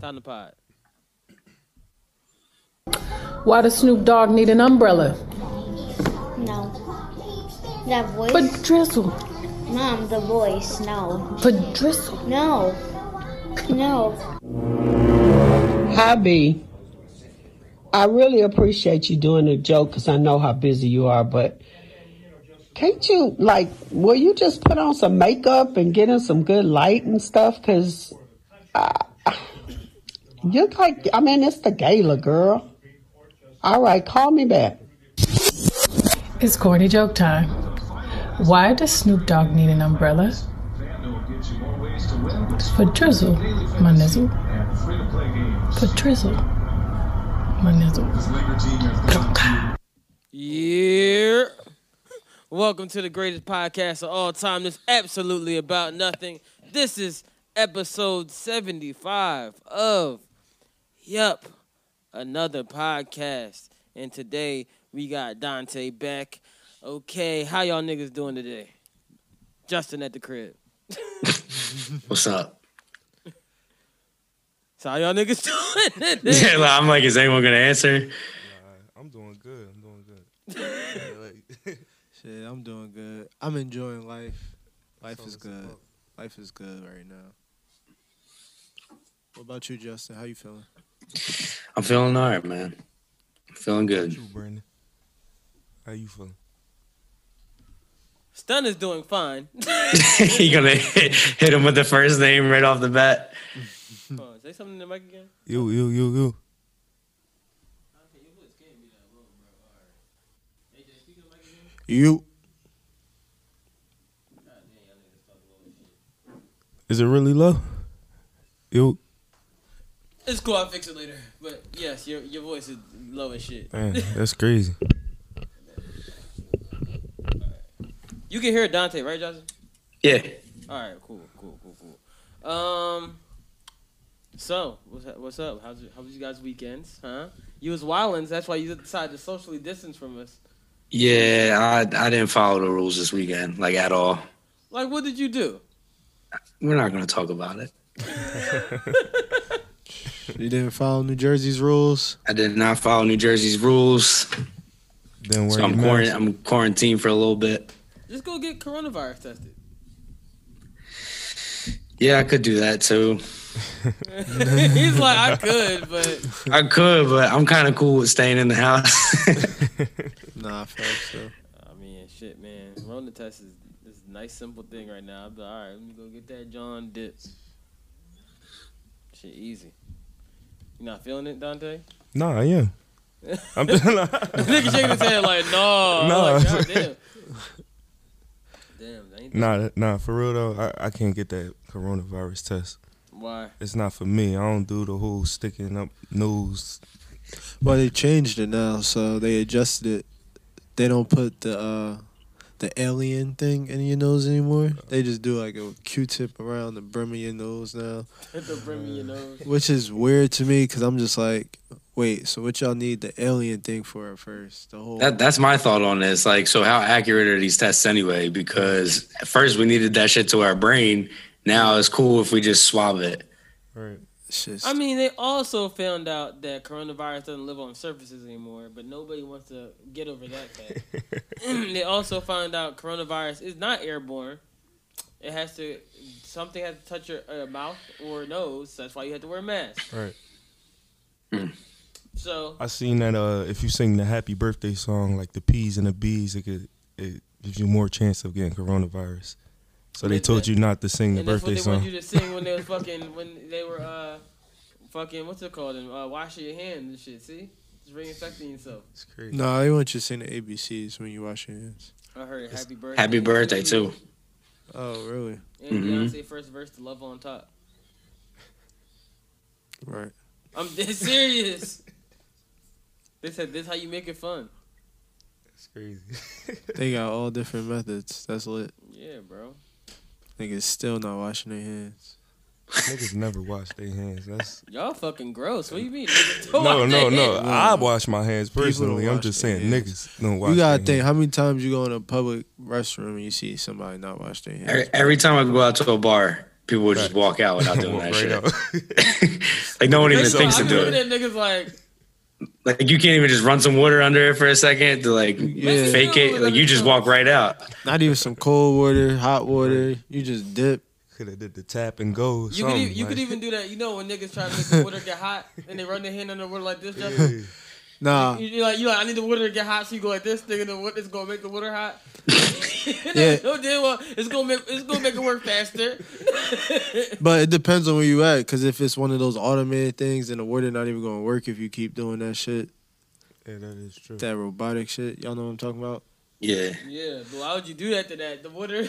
Time to pod. Why does Snoop Dogg need an umbrella? No. That voice? But drizzle. Mom, the voice. No. But drizzle. No. No. Hi, B. I really appreciate you doing the joke because I know how busy you are, but can't you, like, will you just put on some makeup and get in some good light and stuff? Because uh, you're like, I mean, it's the gala, girl. All right, call me back. It's corny joke time. Why does Snoop Dogg need an umbrella? For drizzle, my nizzle. For drizzle, my nizzle. Yeah. Welcome to the greatest podcast of all time. That's absolutely about nothing. This is episode 75 of Yup, another podcast. And today we got Dante back. Okay, how y'all niggas doing today? Justin at the crib. What's up? So how y'all niggas doing today? Yeah, like, I'm like, is anyone gonna answer? Nah, I'm doing good. I'm doing good. Shit, I'm doing good. I'm enjoying life. Life is good. Life is good right now. What about you, Justin? How you feeling? I'm feeling all right, man. I'm feeling good. You, Brandon. How you feeling? Stun is doing fine. you gonna hit, hit him with the first name right off the bat? Hold on, say something in the mic again. You, you, you, you. You. Is it really low? You. It's cool. I'll fix it later. But yes, your your voice is low as shit. Man, that's crazy. You can hear Dante, right, Justin? Yeah. All right, cool, cool, cool, cool. Um, so what's up, what's up? How's your, how was you guys' weekends? Huh? You was wildin', that's why you decided to socially distance from us. Yeah, I I didn't follow the rules this weekend, like at all. Like, what did you do? We're not gonna talk about it. You didn't follow New Jersey's rules. I did not follow New Jersey's rules, Then so I'm your quarant- I'm quarantined for a little bit. Just go get coronavirus tested. Yeah, I could do that too. He's like, I could, but I could, but I'm kind of cool with staying in the house. Nah, facts so. I mean, shit, man. Corona test is this nice, simple thing right now. I'd be like, all right, let me go get that John Dips. Shit, easy. You not feeling it, Dante? Nah, I am. I'm just like, Nigga shaking his head like, no. I'm No. Like, God damn. Damn, that ain't nah, nah. For real though, I, I can't get that coronavirus test. Why? It's not for me. I don't do the whole sticking up nose. Well, they changed it now, so they adjusted it. They don't put the uh, the alien thing in your nose anymore. They just do like a Q-tip around the brim of your nose now, the brim of your nose. which is weird to me because I'm just like, wait, so what y'all need the alien thing for at first? The whole that that's my thought on this. Like, so how accurate are these tests anyway? Because at first we needed that shit to our brain. Now it's cool if we just swab it. Right. Shit's I mean, they also found out that coronavirus doesn't live on surfaces anymore, but nobody wants to get over that fact. they also found out coronavirus is not airborne. It has to something has to touch your uh, mouth or nose. That's why you have to wear a mask. Right. So I seen that uh, if you sing the happy birthday song, like the P's and the B's, it could it gives you more chance of getting coronavirus. So they told you not to sing the and that's what birthday they song. wanted you to sing when they was fucking when they were uh fucking what's it called and uh, washing your hands and shit. See, it's reinfecting yourself. It's crazy. no, they want you to sing the ABCs when you wash your hands. I heard happy birthday. Happy birthday too. Oh, really? And Mhm. Beyonce first verse to Love on Top. Right. I'm dead serious. they said this how you make it fun. It's crazy. They got all different methods. That's lit. Yeah, bro. Niggas still not washing their hands. Niggas never wash their hands. That's Y'all fucking gross. What do you mean? Niggas don't no, wash no, their no. hands. I wash my hands personally. I'm wash just their saying, hands. niggas don't wash. you gotta their think hands. how many times you go in a public restroom and you see somebody not wash their hands. Every, every time I go out to a bar, people would just walk out without doing that right shit. Like no one even They thinks I to be do looking it. at niggas like, Like you can't even just run some water under it for a second to like Yeah. fake it. Like you just walk right out. Not even some cold water, hot water. You just dip. Could have did the tap and go. you could, even, you could even do that. You know when niggas try to make the water get hot and they run their hand under the water like this, Justin? Yeah. Nah, You, you like, you like, I need the water to get hot, so you go like this, thinking the water is gonna make the water hot. Yeah. no damn well, it's gonna make it's gonna make it work faster. but it depends on where you at. Cause if it's one of those automated things, then the water not even gonna work if you keep doing that shit. Yeah, that is true. That robotic shit. Y'all know what I'm talking about? Yeah. yeah, but why would you do that to that? The water.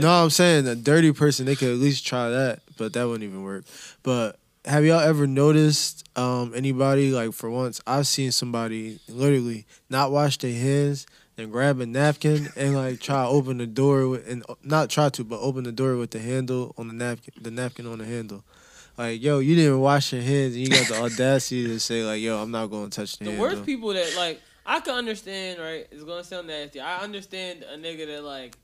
no, I'm saying a dirty person, they could at least try that, but that wouldn't even work. But have y'all ever noticed um, anybody like for once I've seen somebody literally not wash their hands and grab a napkin and like try to open the door with, and not try to, but open the door with the handle on the napkin, the napkin on the handle. Like, yo, you didn't wash your hands and you got the audacity to say like, yo, I'm not going to touch the, The handle. worst people that like I can understand, right? It's gonna sound nasty. I understand a nigga that like,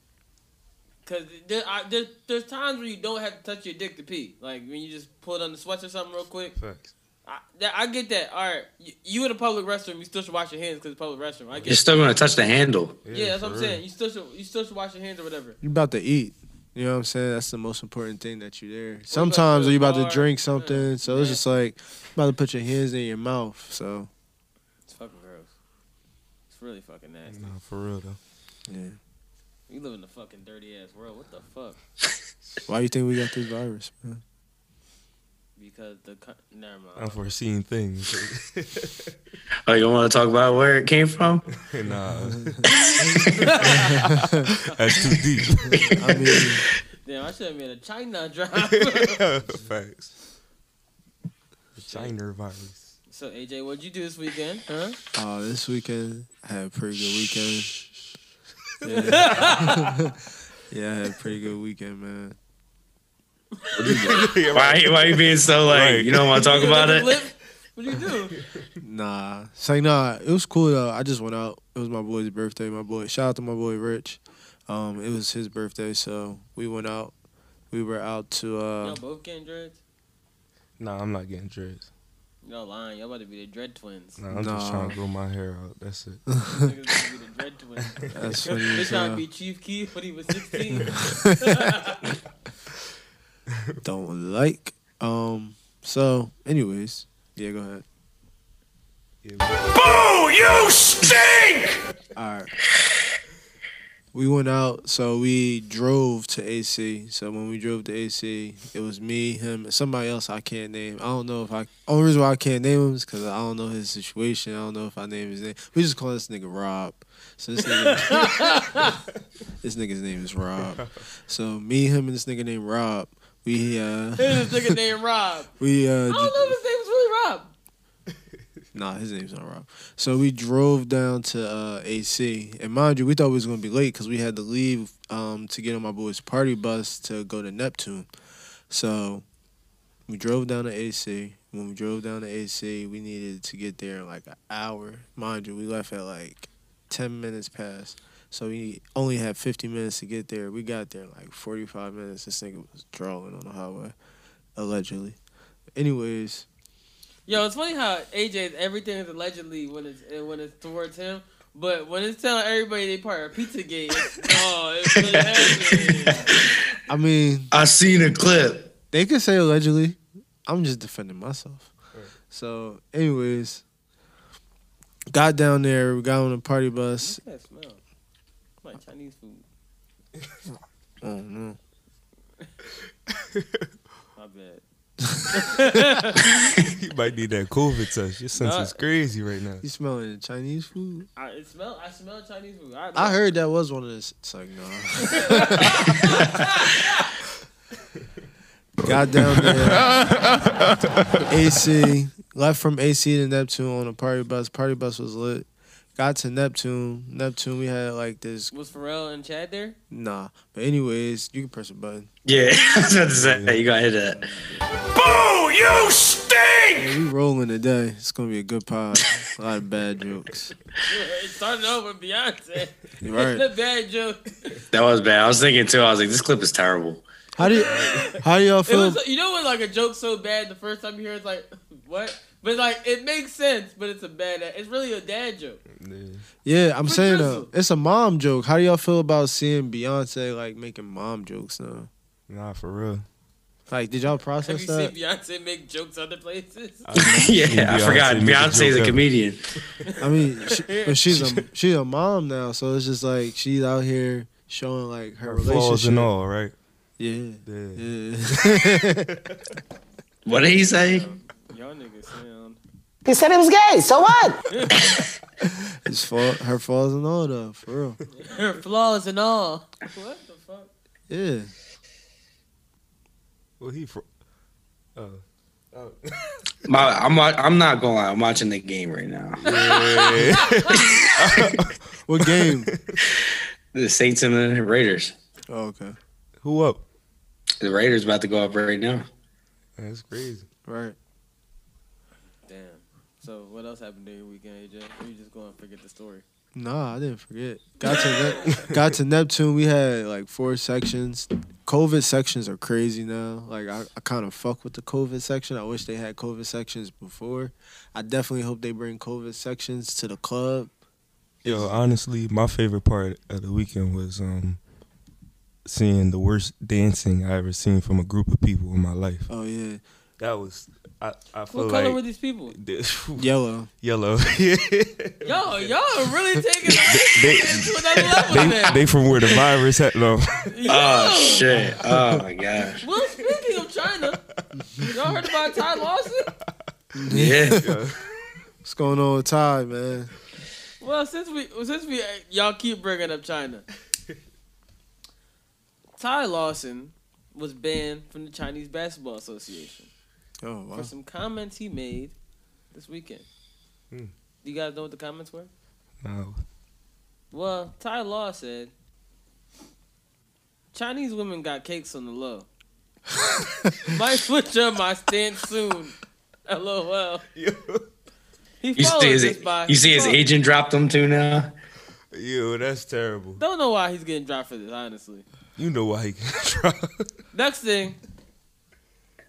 cause there, I, there there's times where you don't have to touch your dick to pee. Like when you just pull it on the sweats or something real quick. Facts. I, that, I get that. All right, you, you in a public restroom, you still should wash your hands because it's a public restroom. I You're get. still gonna touch the handle. yeah, that's what I'm for saying. You still should you still should wash your hands or whatever. You about to eat. You know what I'm saying? That's the most important thing that you're there. Sometimes you the about to drink something, so it's just like about to put your hands in your mouth. So It's fucking gross. It's really fucking nasty. Nah, for real though. yeah. We live in a fucking dirty ass world. What the fuck? Why do you think we got this virus, man? Because the co- never mind. Unforeseen things. Oh, you want to talk about where it came from? nah. That's too deep. I mean, Damn, I should have made a China drop. Facts. The China virus. so AJ, what'd you do this weekend? Huh? uh, this weekend I had a pretty good weekend. Yeah. yeah, I had a pretty good weekend, man. Why? Why you being so like? Right. You don't want to talk about it? What do you do? Nah, it's like nah. It was cool though. I just went out. It was my boy's birthday. My boy, shout out to my boy Rich. Um, it was his birthday, so we went out. We were out to uh, Y'all both getting dreads? Nah, I'm not getting dreads. Y'all lying. Y'all about to be the dread twins. Nah, I'm Nah. just trying to grow my hair out. That's it. Niggas about to be the dread twins. That's funny they as trying to be Chief Keef when he was 16. don't like. Um. So, anyways, yeah. Go ahead. Boo! You stink! All right. We went out, so we drove to AC. So when we drove to AC, it was me, him, and somebody else I can't name. I don't know if I. Only reason why I can't name him is because I don't know his situation. I don't know if I name his name. We just call this nigga Rob. So this nigga, this nigga's name is Rob. So me, him, and this nigga named Rob. We uh, this nigga named Rob. we uh, I don't know if his name was really Rob. Nah, his name's not Rob. So we drove down to uh, AC, and mind you, we thought we was gonna be late because we had to leave um, to get on my boy's party bus to go to Neptune. So we drove down to AC. When we drove down to AC, we needed to get there in like an hour. Mind you, we left at like ten minutes past. So we only had fifty minutes to get there. We got there in like forty five minutes. This nigga was drawing on the highway, allegedly. Anyways, Yo, it's funny how AJ everything is allegedly when it's when it's towards him, but when it's telling everybody they part of Pizzagate, it's, oh, it's really happening. I mean, I seen a clip. They could say allegedly. I'm just defending myself. So, anyways, got down there. We got on the party bus. What's that smell? Like Chinese food. Oh no! My bad. You might need that COVID test. Your sense Nah. is crazy right now. You smelling the Chinese food? I it smell. I smell Chinese food. I, I heard that was one of the. It's like no. got down there. AC left from AC to Neptune on a party bus. Party bus was lit. Got to Neptune. Neptune, we had like this. Was Pharrell and Chad there? Nah, but anyways, you can press a button. Yeah, I was about to say you got hit that. Boo! You stink! Yeah, we rolling today. It's gonna be a good pod. A lot of bad jokes. It started over with Beyonce. Right. the bad joke. That was bad. I was thinking too. I was like, this clip is terrible. How do you, how do y'all It feel? was, you know when like a joke's so bad the first time you hear it's like what, but like it makes sense, but it's a bad. It's really a dad joke. Yeah. Yeah, I'm For saying Drizzle. uh, it's a mom joke. How do y'all feel about seeing Beyonce like making mom jokes now? Nah, for real. Like, did y'all process? Have process you that? seen Beyonce make jokes other places? yeah, Seen I forgot. Beyonce make a Beyonce's a joke comedian. I mean, she, but she's a she's a mom now, so it's just like she's out here showing like her, Her relationship. flaws and all, right? Yeah, Yeah. yeah. What did he say? Y'all niggas sound. He said he was gay. So what? His fault, her flaws and all though, for real. Her flaws and all. What the fuck? Yeah. Well, he for. Uh, oh. My, I'm I'm not going. to lie. I'm watching the game right now. What game? The Saints and the Raiders. oh, okay. Who up? The Raiders about to go up right now. That's crazy. Right. Damn. So what else happened during your weekend, AJ? Or you just going to forget the story? Nah, I didn't forget. Got to Nep- got to Neptune. We had like four sections. COVID sections are crazy now. Like I, I kind of fuck with the COVID section. I wish they had COVID sections before. I definitely hope they bring COVID sections to the club. Yo, honestly, my favorite part of the weekend was um seeing the worst dancing I ever seen from a group of people in my life. Oh yeah, That was I. I feel What color were these people? yellow. yellow. Yo, y'all are really taking they, it to another level, they, man. they from where the virus had no. Yo. Oh shit! Oh my gosh! Well, speaking of China, y'all heard about Ty Lawson? Yeah. What's going on with Ty, man? Well, since we since we y'all keep bringing up China, Ty Lawson was banned from the Chinese Basketball Association Oh wow. for some comments he made this weekend. Hmm. You guys know what the comments were? No. Well, Ty Law said Chinese women got cakes on the low. Might switch up my stance soon. LOL. He You see his this by you see his agent dropped him too now. Yo, that's terrible. Don't know why he's getting dropped for this, honestly. You know why he got dropped. Next thing.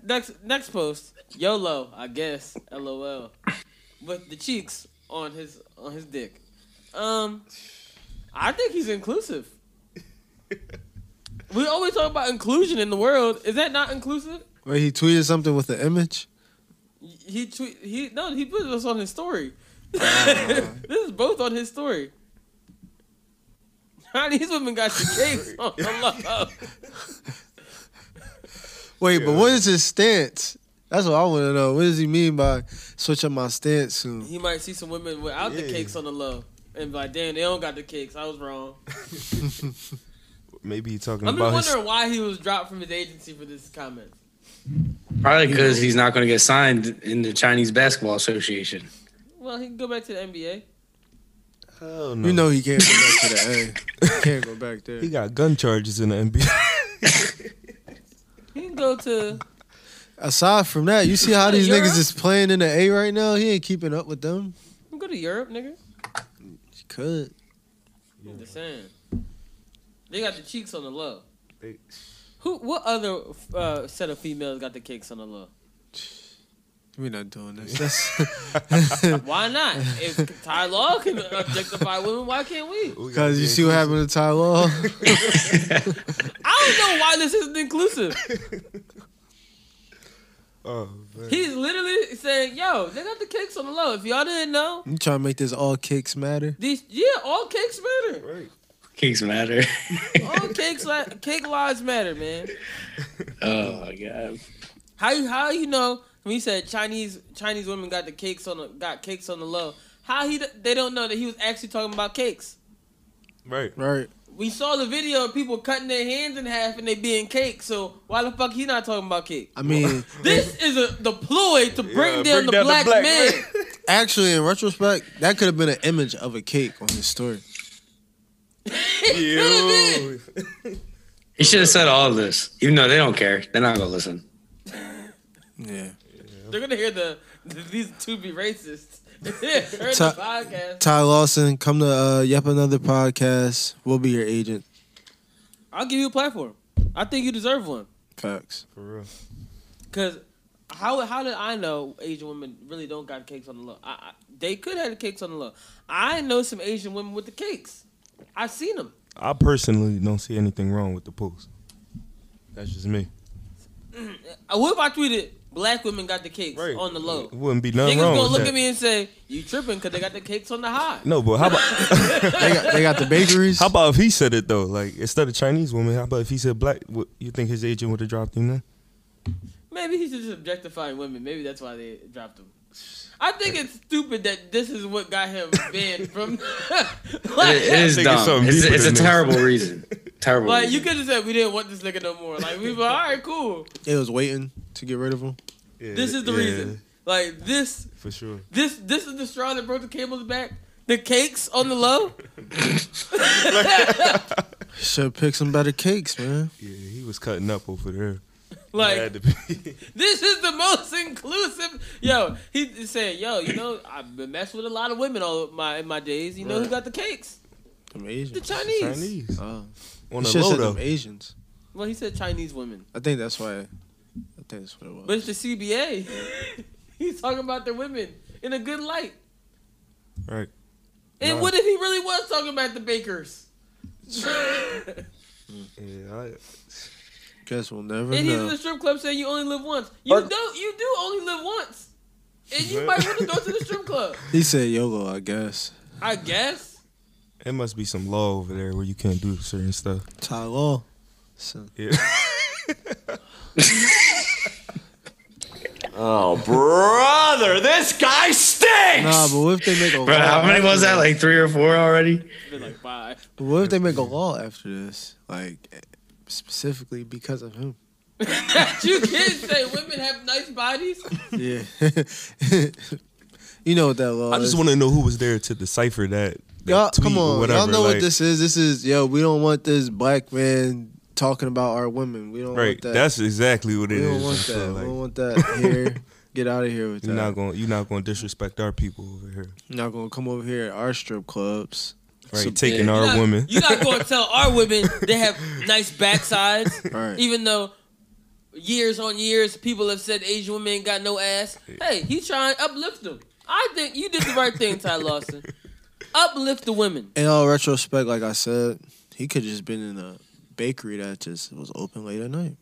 Next next post. YOLO, I guess. LOL. With the cheeks on his on his dick. Um I think he's inclusive. we always talk about inclusion in the world. Is that not inclusive? Wait, he tweeted something with the image. He tweet he no, he put this on his story. this is both on his story. These women got the cakes on the low. Wait, but what is his stance? That's what I want to know. What does he mean by switching my stance soon? He might see some women without the Yeah. cakes on the low. And be like, damn, they don't got the cakes. I was wrong. Maybe he talking I'm just about his. wondering why he was dropped from his agency for this comment. Probably because he's not going to get signed in the Chinese Basketball Association. Well, he can go back to the NBA. Hell no. You know he can't go back to the A. He can't go back there. he got gun charges in the NBA. He can go to. Aside from that, you see how these Europe? niggas is playing in the A right now? He ain't keeping up with them. He can go to Europe, nigga. He could. I'm just saying. They got the cheeks on the low. They- Who? What other uh, set of females got the cakes on the low? We're not doing this. That's Why not? If Ty Law can objectify women, why can't we? We because you see what happened to Ty Law. I don't know why this isn't inclusive. Oh, man. He's literally saying, "Yo, they got the kicks on the low. If y'all didn't know, You trying to make this all kicks matter? these yeah, all cakes matter. Right. Kicks matter. All cakes, li- cake lives matter, man. oh my god. How you how you know when he said Chinese Chinese women got the cakes on the got cakes on the low? How he they don't know that he was actually talking about cakes. Right. Right. We saw the video of people cutting their hands in half and they being cake. So why the fuck he not talking about cake? I mean, This is a the ploy to bring Yeah, down bring the down the black, black man. man. actually, in retrospect, that could have been an image of a cake on his story. Yo. He should have said all of this, even though they don't care. They're not gonna listen. Yeah. They're gonna hear the, these two be racist. Heard Ta- the podcast. Ty Lawson, come to uh, Yep Another Podcast. We'll be your agent. I'll give you a platform. I think you deserve one. Facts. For real. Cause how how did I know Asian women really don't got cakes on the low? I, I, they could have the cakes on the low. I know some Asian women with the cakes. I've seen them. I personally don't see anything wrong with the post. That's just me. Uh, What if I tweeted black women got the cakes Right. on the low? It wouldn't be nothing Niggas wrong gonna with look that. at me and say you tripping because they got the cakes on the high. No, but how about They got, they got the bakeries. how about if he said it though? Like instead of Chinese woman, how about if he said black? What, you think his agent would have dropped him then? Maybe he's just objectifying women. Maybe that's why they dropped him. I think it's stupid that this is what got him banned from. like, It, it is think it's dumb. something It's, deeper it's a than this. terrible reason. Terrible. like you reason. could have said we didn't want this nigga no more. Like we were all right, cool. They was waiting to get rid of him. Yeah, This is the yeah, reason. Like this, for sure. this, this is the straw that broke the camel's back. The cakes on the low. Should pick some better cakes, man. Yeah, he was cutting up over there. Like Had to be. this is the most inclusive. Yo, he said, "Yo, you know, I've been messing with a lot of women all my in my days. You know who got the cakes? Them The Chinese. Chinese Oh. on You the should low said though. Asians. Well, he said Chinese women, I think that's why. I think that's what it was. but it's the CBA. He's talking about the women in a good light. Right. And Nah. what if he really was talking about the bakers? Yeah, I, Guess we'll never And he's in the strip club saying you only live once. You don't. You do only live once, and you might want to go to the strip club. He said YOLO, I guess. I guess. it must be some law over there where you can't do certain stuff. Ty Law. So, Yeah. Oh, brother, this guy stinks! nah, but what if they make a law? How many was that? Like three or four already? Been like five. But what if they make a law after this? Like, specifically because of him. you can't say women have nice bodies. Yeah. you know what that law is. I just want to know who was there to decipher that. that Y'all, tweet come or on. whatever. Y'all know like, what this is. This is, yo, we don't want this black man talking about our women. We don't Right. want that. That's exactly what it we is. don't want So, that. like, we don't want that here. Get out of here with you're that. not going. You're not going to disrespect our people over here. You're not going to come over here at our strip clubs. Right. So- Taking yeah, our You're not- women. You're not going to tell our women they have nice backsides, Right. even though years on years people have said Asian women got no ass. Hey, he's trying to uplift them. I think you did the right thing, Ty Lawson. Uplift the women. In all retrospect, like I said, he could just been in a bakery that just was open late at night.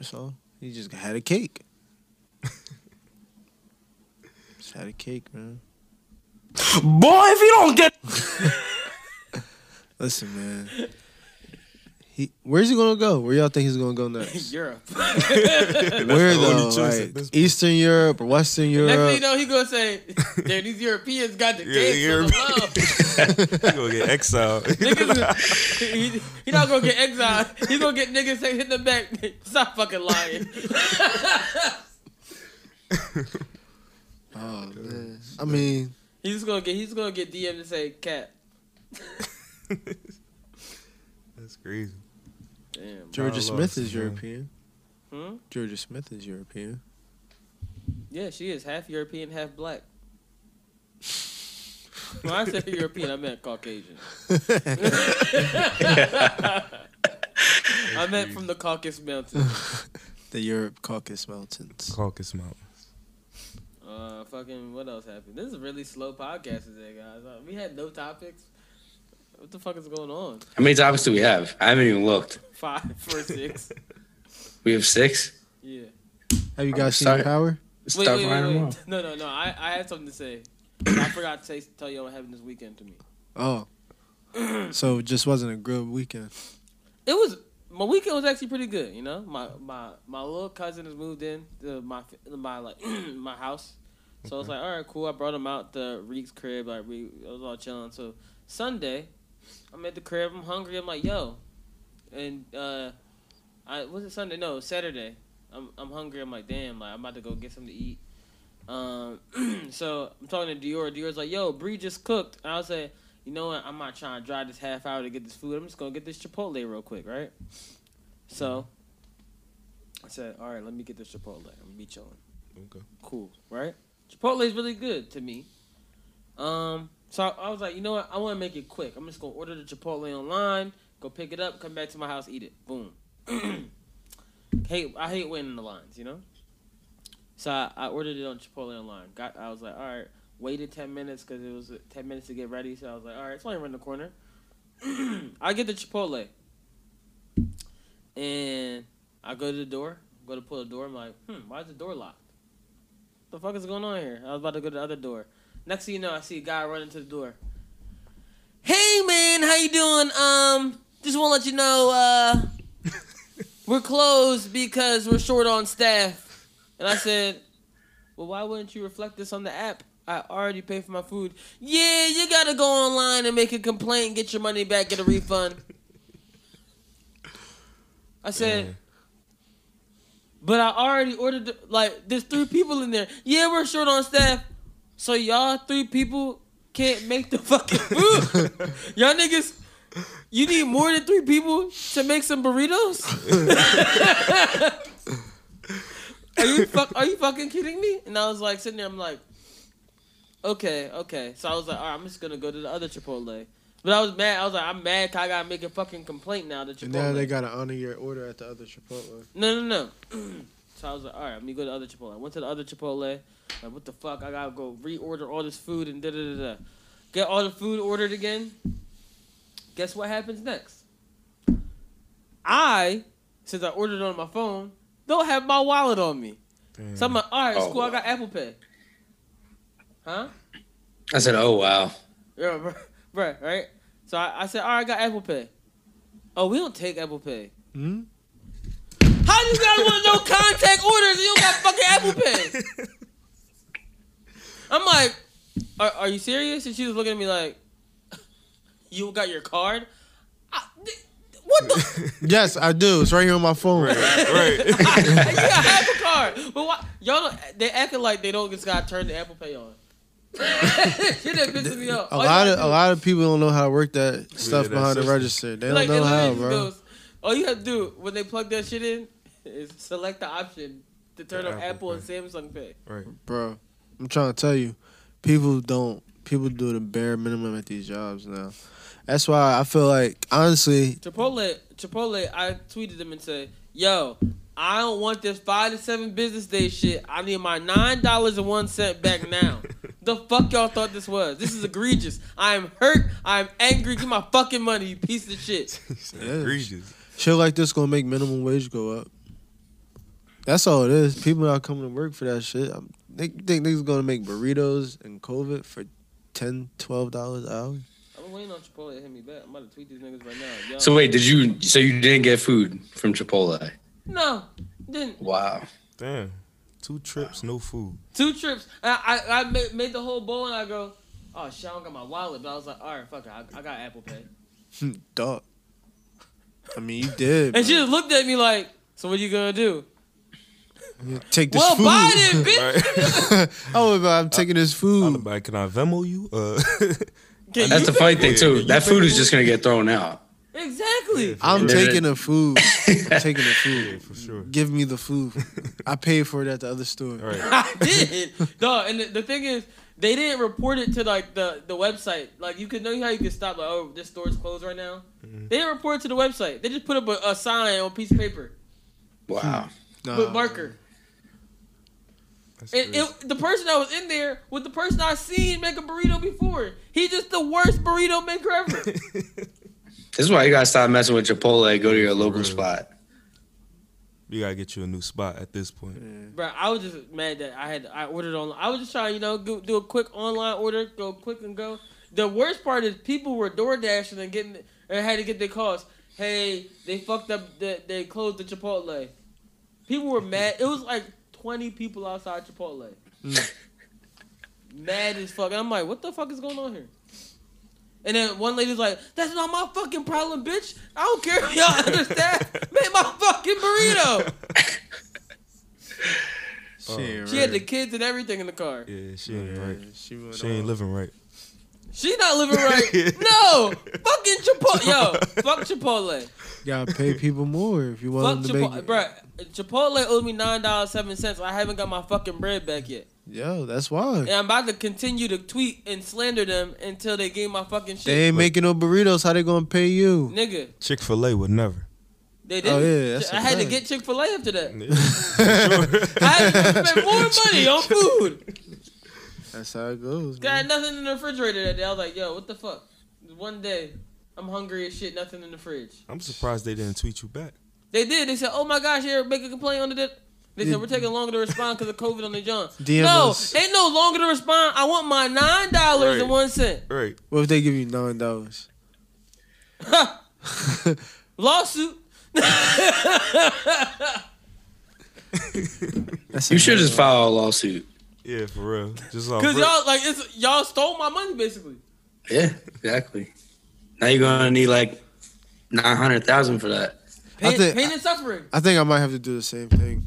So. He just had a cake. just had a cake, man. Boy, if you don't get. Listen, man. He, where's he gonna go? Where y'all think he's gonna go next? Europe. Where the though? only choice at Like this point. Eastern Europe or Western Europe? Next thing you Europe? know, he gonna say, "Damn, these Europeans got the Yeah, cakes on the low." you gonna get exiled. Niggas, he, he not gonna get exiled. He gonna get niggas say, hit the back. Stop fucking lying. Oh man. I mean, he's gonna get. He's gonna get DM to say, "Cat." That's crazy. Damn. Jorja Nah, Smith is. European. Hmm? Jorja Smith is European. Yeah, she is half European, half black. When I said European, I meant Caucasian. I meant from the Caucasus Mountains. The Europe Caucasus Mountains. Caucasus Mountains. Uh, fucking, what else happened? This is a really slow podcast today, guys. Uh, we had no topics. What the fuck is going on? How many topics do we have? I haven't even looked. Five, four, six. We have six. Yeah. Have you guys seen sorry. Power? Wait, Start wait, wait, wait. off. No, no, no. I, I had something to say. I forgot to say, tell you what happened this weekend to me. Oh. so it just wasn't a good weekend. It was my weekend was actually pretty good. You know, my my my little cousin has moved in to my my like my house, so it's like all right, cool. I brought him out the Reek's crib. Like we it was all chilling. So Sunday, I'm at the crib. I'm hungry. I'm like yo, and uh, I was it Sunday? No, Saturday. I'm I'm hungry. I'm like damn. Like I'm about to go get something to eat. Um, so I'm talking to Dior. Dior's like yo, Bree just cooked. And I was like you know what? I'm not trying to drive this half hour to get this food. I'm just gonna get this Chipotle real quick, right? So I said, all right, let me get this Chipotle. I'm gonna be chilling. Okay. Cool, right? Chipotle is really good to me. Um, so I, was like, you know what? I want to make it quick. I'm just gonna order the Chipotle online, go pick it up, come back to my house, eat it. Boom. hate I hate waiting in the lines, you know. So I, I ordered it on Chipotle online. Got I was like, all right. Waited ten minutes because it was ten minutes to get ready. So I was like, all right, it's only around the corner. I get the Chipotle, and I go to the door. Go to pull the door. I'm like, hmm, why is the door locked? What the fuck is going on here? I was about to go to the other door. Next thing you know, I see a guy running to the door. Hey man, how you doing? Um, just want to let you know, uh, we're closed because we're short on staff. And I said, well, why wouldn't you reflect this on the app? I already paid for my food. Yeah, you gotta go online and make a complaint, get your money back, get a refund. I said, but I already ordered. The, like, there's three people in there. Yeah, we're short on staff, so y'all three people can't make the fucking food. y'all niggas, you need more than three people to make some burritos. are you fuck? Are you fucking kidding me? And I was like sitting there. I'm like, okay, okay. So I was like, all right, I'm just gonna go to the other Chipotle. But I was mad. I was like, I'm mad. 'cause I gotta make a fucking complaint now. that Chipotle. And now they gotta honor your order at the other Chipotle. No, no, no. so I was like, all right, let me go to the other Chipotle. I went to the other Chipotle. Like, what the fuck? I gotta go reorder all this food and da da da da. Get all the food ordered again. Guess what happens next? I, since I ordered on my phone, don't have my wallet on me. So I'm like, all right, it's Oh, cool. I got Apple Pay. Huh? I said, "Oh wow." Yeah, bro, bro, right? So I, I said, all right, I got Apple Pay. Oh, we don't take Apple Pay. Hmm? How you got one of no contact orders and you don't got fucking Apple Pay? I'm like, are, are you serious? And she was looking at me like, you got your card? I, th- what the? Yes, I do. It's right here on my phone. Right. you got Apple card. But why? Y'all, they acting like they don't just got to turn the Apple Pay on. Shit that pisses me off. A All lot gotta of a lot of people don't know how to work that stuff that behind the register. They don't know how, bro. goes- all you have to do when they plug that shit in is select the option to turn The on Apple, Apple and Samsung Pay. Right. bro. I'm trying to tell you, people don't. People do the bare minimum at these jobs now. That's why I feel like honestly, Chipotle, Chipotle, I tweeted them and said, "Yo, I don't want this five to seven business day shit. I need my nine dollars and one cent back now." the fuck y'all thought this was? This is egregious. I am hurt. I am angry. Give my fucking money, you piece of shit. Yeah. Egregious. shit like this gonna make minimum wage go up. That's all it is. People not coming to work for that shit. I'm, they think niggas gonna make burritos and COVID for 10 dollars an hour. I'm waiting on Chipotle to hit me back. I'm about to tweet these niggas right now. Yo, So wait, did you? So you didn't get food from Chipotle? no, didn't. Wow. Damn. Two trips, no food. Two trips. I I, I made, made the whole bowl and I go, oh shit, I don't got my wallet. But I was like, all right, fuck it, I, I got Apple Pay. Dog. I mean, you did. And she just looked at me like, so what you gonna do? Take this well, food. buy it, bitch. oh, I'm taking this I'm food. like, can I Venmo you? Uh, Can That's the funny thing too. That food is just gonna get thrown out. exactly. I'm taking the food. I'm taking the food. for sure. Give me the food. I paid for it at the other store. Right. I did. No, and the, the thing is, they didn't report it to like the, the website. Like you could know how you could stop like, oh, this store's closed right now. Mm-hmm. They didn't report it to the website. They just put up a, a sign on a piece of paper Wow. Nah, with marker. That's And crazy. it, the person that was in there with the person I seen make a burrito before. He just the worst burrito maker ever. This is why you gotta stop messing with Chipotle. Go to your local Real. spot. you gotta get you a new spot at this point. Bro, I was just mad that I had I ordered on. I was just trying, you know, go, do a quick online order, go quick and go. The worst part is people were door dashing and getting and had to get their calls. Hey, they fucked up. They, they closed the Chipotle. People were mad. It was like twenty people outside Chipotle. Mm. mad as fuck. And I'm like, what the fuck is going on here? And then one lady's like, "That's not my fucking problem, bitch. I don't care if y'all understand. Make my fucking burrito." She, ain't oh. She had the kids and everything in the car. Yeah, she ain't Yeah, right. She, went She ain't off. living right. She not living right. no, fucking Chipotle. Yo, fuck Chipotle. Gotta pay people more if you want Fuck them to make Chipotle, it. bruh. Chipotle owed me nine dollars seven cents. I haven't got my fucking bread back yet, Yo, that's why. and I'm about to continue to tweet and slander them until they gave my fucking shit. They ain't making no burritos. How they gonna pay you? Nigga, Chick Fil A would never. They didn't. Oh, yeah, that's a I had to get Chick Fil A after that. I had to spend more money on food. That's how it goes. Got Man. nothing in the refrigerator that day. I was like, yo, what the fuck? One day, I'm hungry as shit. Nothing in the fridge. I'm surprised they didn't tweet you back. They did. They said, "Oh my gosh, you make a complaint on the." They said we're taking longer to respond because of COVID on the John. DM no, us. ain't no longer to respond. I want my nine dollars and Right. one cent. Right. What if they give you nine dollars? Lawsuit. That's You should just file a lawsuit. Yeah, for real. Just off Cause y'all like it's y'all stole my money basically. Yeah, exactly. Now you're gonna need like nine hundred thousand for that. I Pain, think- pain and suffering. I think I might have to do the same thing.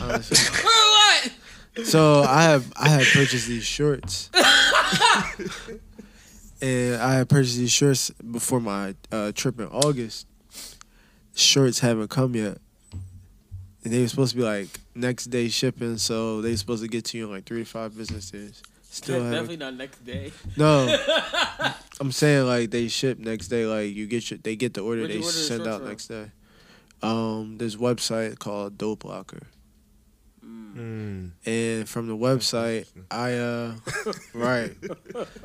Honestly. For what? So I have I had purchased these shorts, and I had purchased these shorts before my uh, trip in August. Shorts haven't come yet, and they were supposed to be like next day shipping. So they were supposed to get to you in like three to five business days. Still Definitely haven't. not next day. No, I'm saying like they ship next day. Like you get your, they get the order, Where'd you they order the send shorts out from? next day. Um, this website called Dope Locker. Mm. and from the website i uh right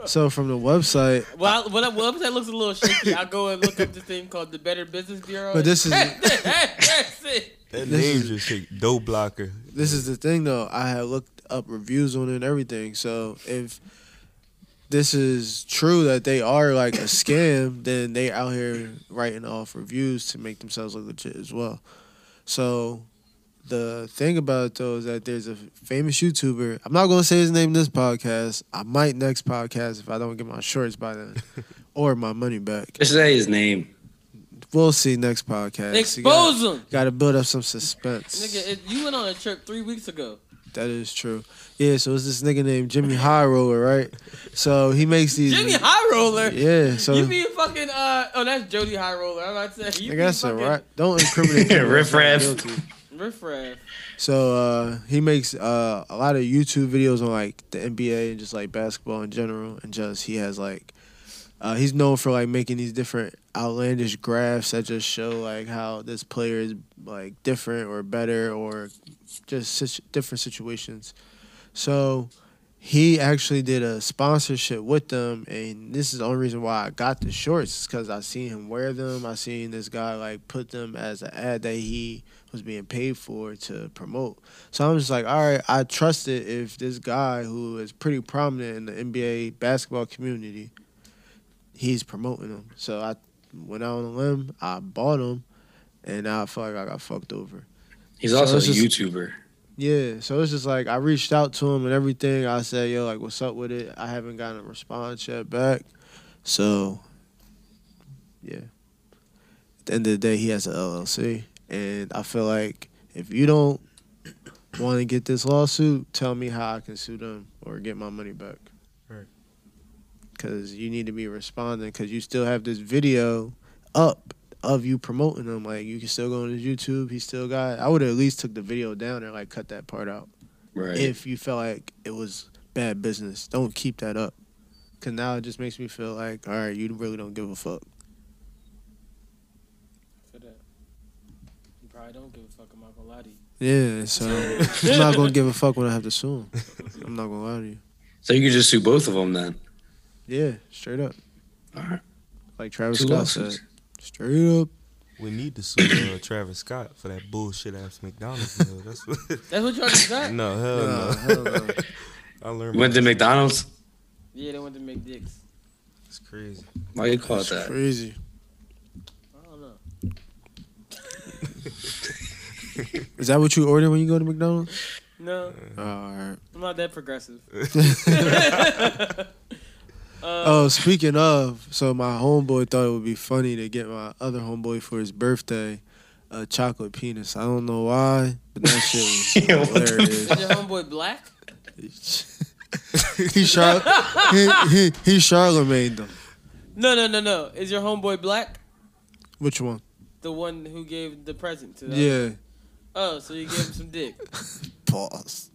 so from the website Well, when that website looks a little shaky, I go and look up this thing called the Better Business Bureau. But this is- that's it. That This name is- just shake dough blocker. this is the thing though i had looked up reviews on it and everything so if this is true that they are like a scam then they out here writing off reviews to make themselves look legit as well so the thing about it though is that there's a famous YouTuber. I'm not gonna say his name in this podcast. I might next podcast if I don't get my shorts by then, or my money back. Just say his name. We'll see next podcast. Expose them. Got to build up some suspense. Nigga, it, you went on a trip three weeks ago. That is true. Yeah, so it's this nigga named Jimmy High Roller, right? So he makes these. Jimmy High Roller. Yeah, so you be a fucking uh oh that's Jody High Roller. I'm about to say you I be guess so, right? Don't incriminate. people Riff that's raff. Riff raff. So uh, he makes uh, a lot of YouTube videos on like the NBA and just like basketball in general, and just he has like uh, he's known for like making these different outlandish graphs that just show like how this player is like different or better or just such different situations. So he actually did a sponsorship with them, and this is the only reason why I got the shorts because I seen him wear them. I seen this guy like put them as an ad that he was being paid for to promote. So I'm just like, all right, I trust it if this guy who is pretty prominent in the NBA basketball community, he's promoting them. So I went out on a limb, I bought him, and now I feel like I got fucked over. He's So also a just- YouTuber. Yeah, so it's just like I reached out to him and everything. I said, "Yo, like, what's up with it?" I haven't gotten a response yet back. So, yeah. At the end of the day, he has an LLC, and I feel like if you don't want to get this lawsuit, tell me how I can sue them or get my money back. Right. Because you need to be responding. Because you still have this video up of you promoting them. Like you can still go on his YouTube. He still got. I would have at least took the video down and like cut that part out Right. if you felt like it was bad business. Don't keep that up. Cause now it just makes me feel like, all right, you really don't give a fuck. For that. You probably don't give a fuck. I'm not gonna lie to you. Yeah, so I'm not gonna give a fuck when I have to sue him. I'm not gonna lie to you. so you could just sue both of them then. Yeah, straight up. All right. Like Travis Two Scott said, straight up. We need to sue uh, Travis Scott for that bullshit ass McDonald's meal. That's what. That's what you already got? no, hell Nah, no. hell no. I learned. Went to McDonald's. Yeah, they went to McDicks. dicks. It's crazy. Why you call it that? crazy. I don't know. Is that what you order when you go to McDonald's? No, Oh, all right. I'm not that progressive. Uh, oh, speaking of, so my homeboy thought it would be funny to get my other homeboy for his birthday a chocolate penis. I don't know why, but that shit Yeah, was what hilarious. Is your homeboy black? he Char- he, he, he Charlemagne them. No, no, no, no. Is your homeboy black? Which one? The one who gave the present to the Yeah. Oh, so you gave him some dick. Pause.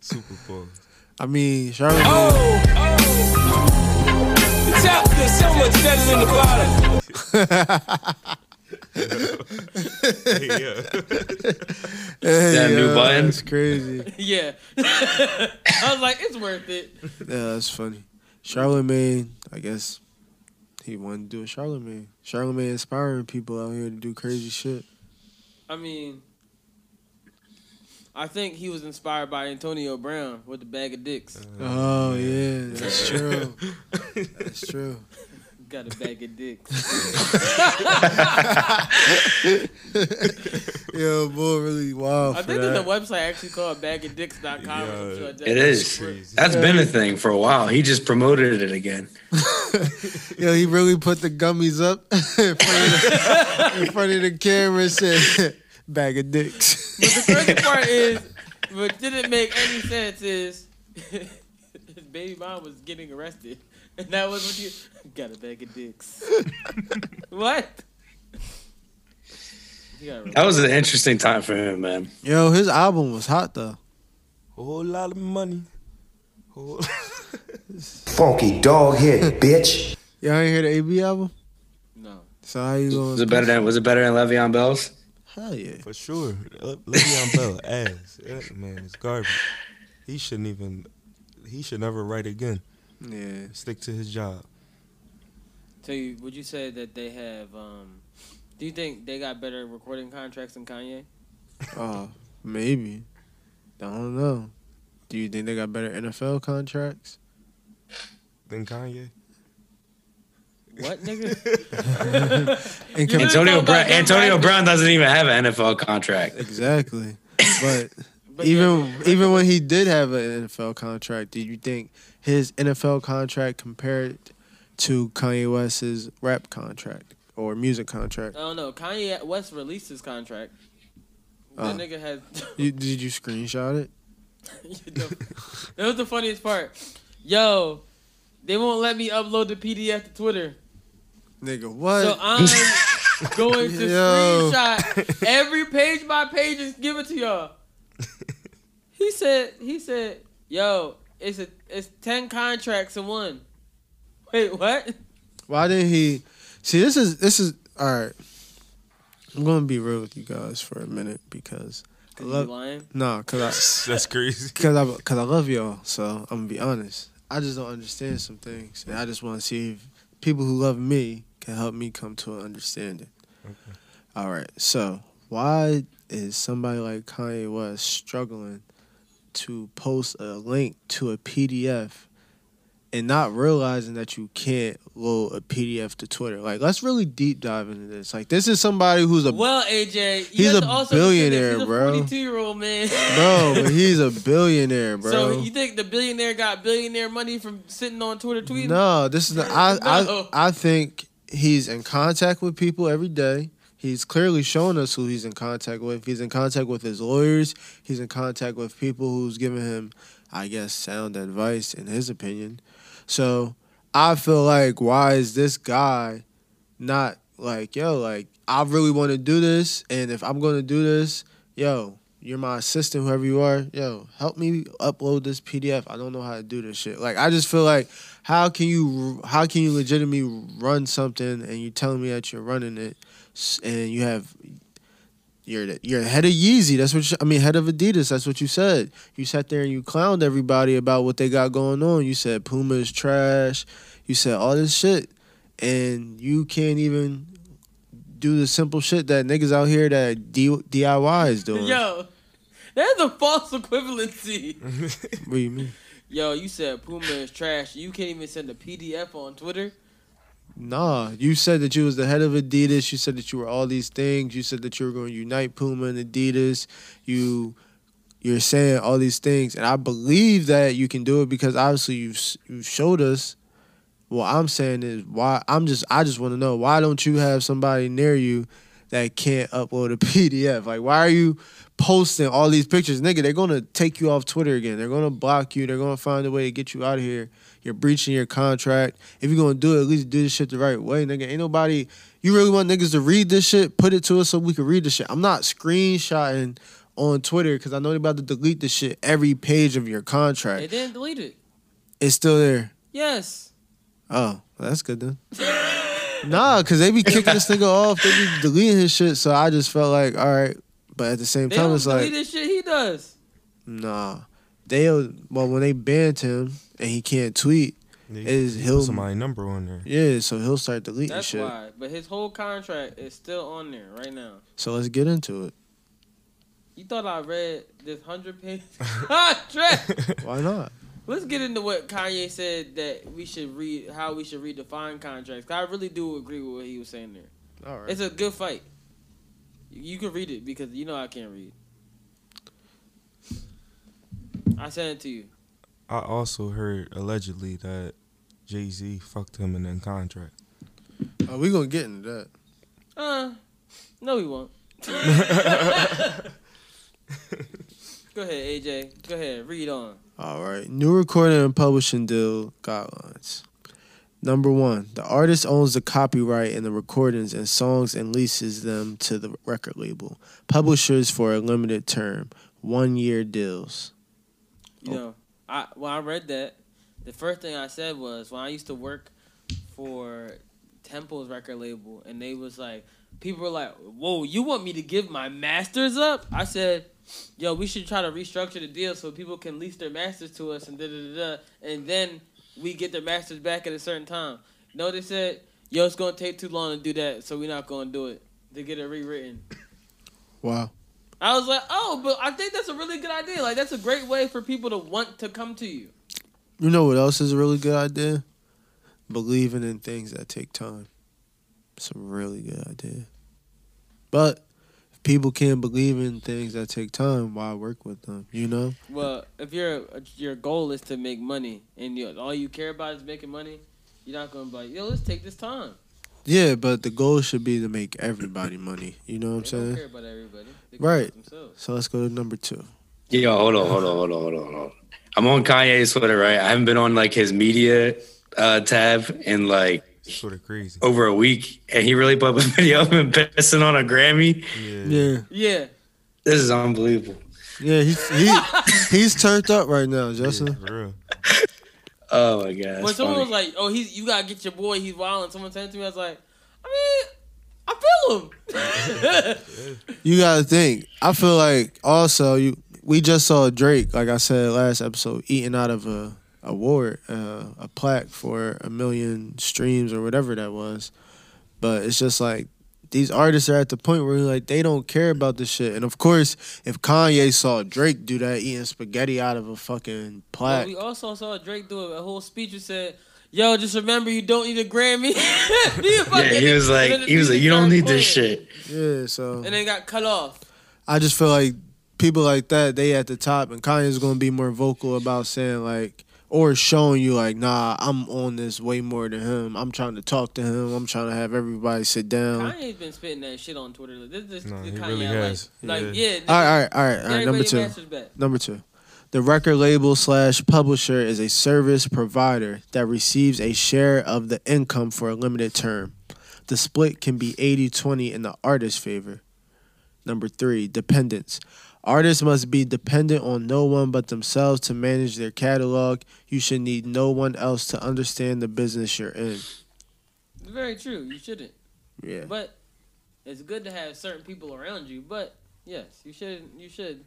Super Bowl. I mean, Charlemagne. The top is so much better than the bottom. Hey, yeah. Hey, That new button? That's crazy. yeah. I was like, it's worth it. Yeah, that's funny. Charlemagne, I guess he wanted to do a Charlemagne. Charlemagne inspiring people out here to do crazy shit. I mean, I think he was inspired by Antonio Brown with the bag of dicks. Oh yeah, that's true. That's true. Got a bag of dicks. Yo, boy, really wild I think that. there's a website actually called bagadicks.com. or some Yeah, shit. It is. crazy. That's been a thing for a while. He just promoted it again. Yo, he really put the gummies up in front of the, in front of the camera and said, "Bag of dicks." But the crazy part is, what didn't make any sense is his baby mom was getting arrested. And that was what you got a bag of dicks. what? That was an interesting time for him, man. Yo, his album was hot though. Whole lot of money. Whole Funky dog head, bitch. Y'all ain't hear the AB album? No. So how you going? Was it better than Was it better than Le'Veon Bell's? Hell yeah. For sure. Le- Le'Veon Bell, ass. That man it's garbage. He shouldn't even. He should never write again. Yeah. Stick to his job. So you, would you say that they have? um Do you think they got better recording contracts than Kanye? Oh, maybe. I don't know. Do you think they got better NFL contracts? than Kanye. What nigga? And You com- really Antonio Brown. Antonio rappers? Brown doesn't even have an NFL contract. exactly. But But even yeah, even when he did have an NFL contract, did you think his NFL contract compared to Kanye West's rap contract or music contract? I don't know. Kanye West released his contract. That Oh. Uh, nigga had. You, did you screenshot it? that was the funniest part. Yo, they won't let me upload the PDF to Twitter. Nigga, what? So I'm going to Yo. screenshot every page by page and give it to y'all. He said, he said, yo, it's a it's ten contracts in one. Wait, what? Why didn't he? See, this is this is all right. I'm gonna be real with you guys for a minute because I You love lying? no, cause I That's crazy. Cause I, cause I love y'all, so I'm gonna be honest. I just don't understand some things, and I just want to see if people who love me can help me come to an understanding. All right, so why is somebody like Kanye West struggling to post a link to a PDF and not realizing that you can't load a PDF to Twitter? Like, let's really deep dive into this. Like, this is somebody who's a Well, AJ, He's a also billionaire, bro. He's a 42 year old man. bro, but he's a billionaire, bro. So you think the billionaire got billionaire money from sitting on Twitter tweeting? No, this is the, I, No. I I think he's in contact with people every day. He's clearly showing us who he's in contact with. He's in contact with his lawyers. He's in contact with people who's giving him, I guess, sound advice in his opinion. So I feel like why is this guy not like, yo, like I really want to do this, and if I'm gonna do this, yo, you're my assistant, whoever you are, yo, help me upload this PDF. I don't know how to do this shit. Like I just feel like how can you how can you legitimately run something and you telling me that you're running it and you have you're the, you're head of Yeezy. That's what you, I mean. Head of Adidas. That's what you said. You sat there and you clowned everybody about what they got going on. You said Puma is trash. You said all this shit, and you can't even do the simple shit that niggas out here that D, DIY is doing. Yo, that's a false equivalency. What do you mean? Yo, you said Puma is trash. You can't even send a PDF on Twitter. Nah, you said that you was the head of Adidas. You said that you were all these things. You said that you were going to unite Puma and Adidas. You you're saying all these things, and I believe that you can do it because obviously you've you showed us. What I'm saying is why I'm just I just want to know why don't you have somebody near you that can't upload a PDF? Like why are you posting all these pictures, nigga? They're gonna take you off Twitter again. They're gonna block you. They're gonna find a way to get you out of here. You're breaching your contract. If you're gonna do it, at least do this shit the right way, nigga. Ain't nobody. You really want niggas to read this shit? Put it to us so we can read the shit. I'm not screenshotting on Twitter because I know they're about to delete the shit every page of your contract. They didn't delete it. It's still there. Yes. Oh, well, that's good then. Nah, because they be kicking this nigga off. They be deleting his shit. So I just felt like, all right. But at the same They time, don't it's delete like, this shit he does. nah. They uh, well when they banned him and he can't tweet, They is put he'll somebody number on there. yeah. So he'll start deleting That's shit. That's why. But his whole contract is still on there right now. So let's get into it. You thought I read this hundred page contract? Why not? Let's get into what Kanye said that we should read, how we should redefine contracts. 'Cause I really do agree with what he was saying there. All right. It's a good fight. You can read it because you know I can't read. I sent it to you. I also heard allegedly that Jay Z fucked him in that contract. Oh, we gonna get into that. Uh, no, we won't. Go ahead, AJ. Go ahead, read on. All right. New recording and publishing deal guidelines. Number one, the artist owns the copyright in the recordings and songs and leases them to the record label. Publishers for a limited term, one year deals. You know, I when I read that, the first thing I said was when I used to work for Temple's record label, and they was like, people were like, "Whoa, you want me to give my masters up?" I said, "Yo, we should try to restructure the deal so people can lease their masters to us, and da da da, and then we get their masters back at a certain time." No, they said? Yo, it's gonna take too long to do that, so we're not gonna do it to get it rewritten. Wow. I was like, oh, but I think that's a really good idea. Like, that's a great way for people to want to come to you. You know what else is a really good idea? Believing in things that take time. It's a really good idea. But if people can't believe in things that take time, why work with them? You know? Well, if your your goal is to make money and you, all you care about is making money, you're not gonna be like, yo, let's take this time. Yeah, but the goal should be to make everybody money. You know what I'm They don't saying? care about everybody. They Right. themselves. So let's go to number two. Yo, hold on, hold on, hold on, hold on, hold on. I'm on Kanye's Twitter, right? I haven't been on like his media uh, tab in like Sort of crazy. over a week, and he really put up a video of him pissing on a Grammy. Yeah. Yeah. This is unbelievable. Yeah, he's he, he's turned up right now, Justin. For real. Oh my god, when that's someone was like, oh, he's you gotta get your boy, he's wild, and someone said to me, I was like, I mean, I feel him. You gotta think. I feel like also you we just saw Drake, like I said last episode, eating out of a award, uh, a plaque for a million streams or whatever that was. But it's just like these artists are at the point where like they don't care about this shit. And of course, if Kanye saw Drake do that, eating spaghetti out of a fucking But plaque, we also saw Drake do a whole speech that said, "Yo, just remember you don't need a Grammy." He yeah, he was like, he was like, you don't started need this shit. yeah. So and then got cut off. I just feel like people like that, they at the top, and Kanye's gonna be more vocal about saying like, or showing you like, nah, I'm on this way more than him. I'm trying to talk to him. I'm trying to have everybody sit down. Kanye's been spitting that shit on Twitter. Like, this is No, the he Kanye really I has. Like, like Yeah. yeah. All right, all right, all right, all Get right. Number two. Number two. The record label slash publisher is a service provider that receives a share of the income for a limited term. The split can be 80 20 in the artist's favor. Number three, dependence. Artists must be dependent on no one but themselves to manage their catalog. You should need no one else to understand the business you're in. Very true. You shouldn't. Yeah. But it's good to have certain people around you. But yes, you should. You should.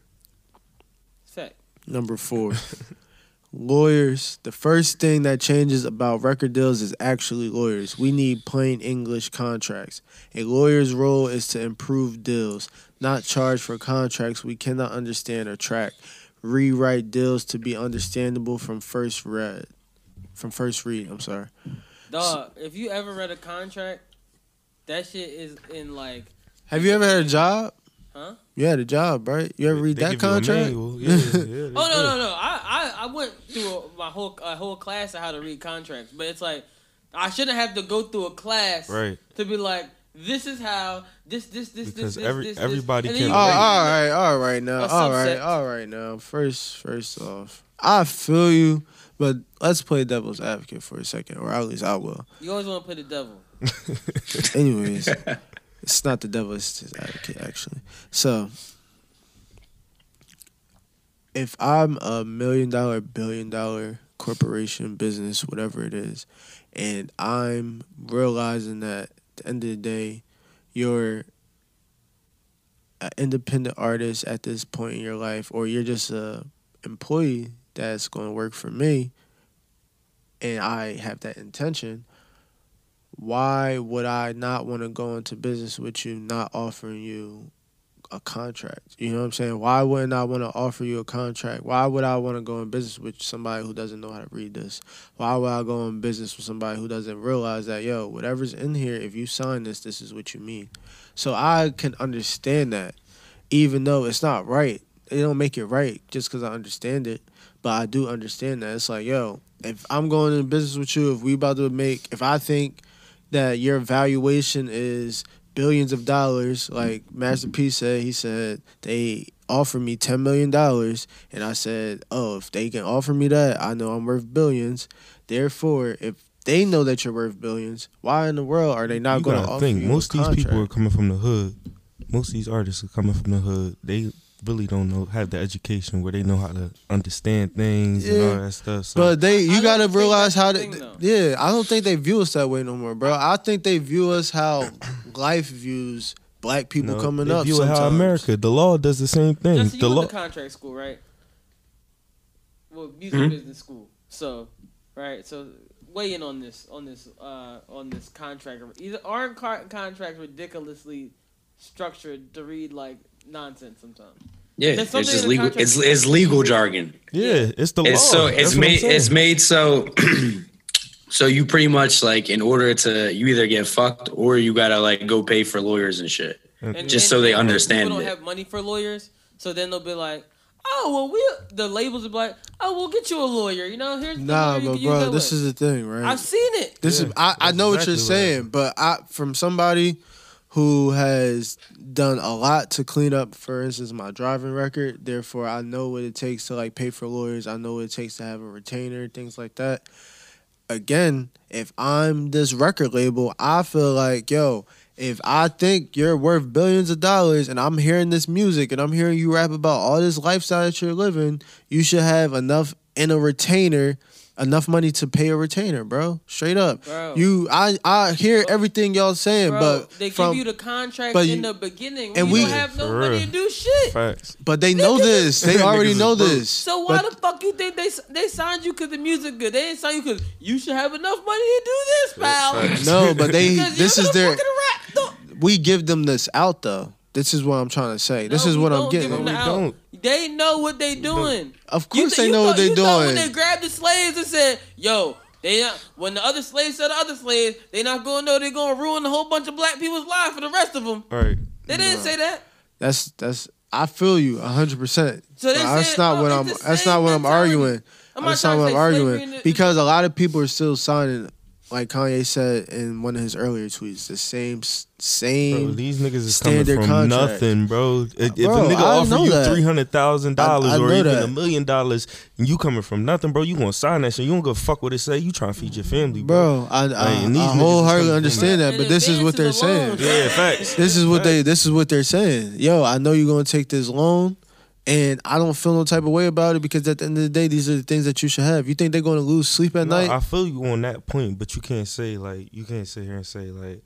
It's fact. Number four, lawyers. The first thing that changes about record deals is actually lawyers. We need plain English contracts. A lawyer's role is to improve deals, not charge for contracts we cannot understand or track. Rewrite deals to be understandable from first read. From first read, I'm sorry. Dog, if you ever read a contract, that shit is in like, Have you ever had a job? Huh? You had a job, right? You ever read They that give you a contract? Yeah, yeah, Oh no no no! I I, I went through a, my whole a whole class of how to read contracts, but it's like I shouldn't have to go through a class Right. to be like, this is how this this this Because this every- this, this, everybody and then can you Oh, read. read all it. right, all right now, A all right, subset. all right now. First, first off, I feel you, but let's play devil's advocate for a second, or at least I will. You always want to play the devil. Anyways, it's not the devil; it's his advocate, actually. So, if I'm a million dollar, billion dollar corporation, business, whatever it is. And I'm realizing that at the end of the day, you're an independent artist at this point in your life, or you're just a employee that's going to work for me, and I have that intention. Why would I not want to go into business with you, not offering you a contract? You know what I'm saying? Why wouldn't I want to offer you a contract? Why would I want to go in business with somebody who doesn't know how to read this? Why would I go in business with somebody who doesn't realize that, yo, whatever's in here, if you sign this, this is what you mean? So I can understand that, even though it's not right. It don't make it right just because I understand it, but I do understand that. It's like, yo, if I'm going in business with you, if we about to make, if I think that your valuation is billions of dollars, like Master P said, he said they offered me ten million dollars, and I said, oh, if they can offer me that, I know I'm worth billions. Therefore, if they know that you're worth billions, why in the world are they not going to offer think you most of these people are coming from the hood. Most of these artists are coming from the hood. They really don't know have the education where they know how to understand things and all that stuff. So But they, you don't gotta realize how the they, thing, yeah. I don't think they view us that way no more, bro. I think they view us how life views black people you know, coming they up. view it sometimes. how America, the law does the same thing. Justin, the law, went contract school, right? Well, music Mhm. business school. So, right. So, weigh in on this, on this, uh, on this contract. Either aren't car- contracts ridiculously structured to read like nonsense sometimes? Yeah, it's just legal. It's it's legal jargon. yeah, it's the law. It's so it's what made it's made so so you pretty much like in order to you either get fucked or you gotta like go pay for lawyers and shit And, just and so they understand People don't it. have money for lawyers, so then they'll be like, "Oh, well, we the labels will be like, oh, we'll get you a lawyer. You know, here's Nah, lawyer but can bro, this with." is the thing, right? I've seen it. This Yeah, is I, I that's know what you're exactly what saying, but I from somebody who has done a lot to clean up, for instance, my driving record. Therefore, I know what it takes to like pay for lawyers. I know what it takes to have a retainer, things like that. Again, if I'm this record label, I feel like yo. If I think you're worth billions of dollars and I'm hearing this music and I'm hearing you rap about all this lifestyle that you're living, you should have enough in a retainer, enough money to pay a retainer, bro. Straight up. Bro. You I I hear everything y'all saying, Bro, but they from, give you the contract but in the beginning, and and we- don't have no For money to do shit. Facts. but they know this. They already know this. So why But- the fuck you think they they signed you because the music good? They didn't sign you because you should have enough money to do this, pal. No, but they this you're is gonna their rap. Don't- we give them this out though. This is what I'm trying to say. This is what I'm getting. give them We the at. out. don't. They know what they doing. Of course th- they you know what they you thought When they grabbed the slaves and said, "Yo, they not." When the other slaves said the other slaves, they not gonna know they're gonna ruin a whole bunch of black people's lives for the rest of them. All right. They didn't say that. That's that's I feel you hundred percent. So they That's not oh, what I'm. That's not what I'm arguing. I'm not That's not what I'm arguing the- because a lot of people are still signing, like Kanye said in one of his earlier tweets, the same s- Bro, same. these niggas is coming from contract. nothing, bro. If, if Bro, a nigga I offer know you that. three hundred thousand dollars I- I or even a million dollars, and you coming from nothing, bro, you gonna sign that shit. You don't give a fuck what it say. You trying to feed your family, bro. Bro, I, I, Like, and these I wholeheartedly understand that, but this is what they're advances saying. alone. Yeah, facts. This is what they. This is what they're saying. Yo, I know you're gonna take this loan, and I don't feel no type of way about it because at the end of the day, these are the things that you should have. You think they're gonna lose sleep at No, night? I feel you on that point, but you can't say like you can't sit here and say like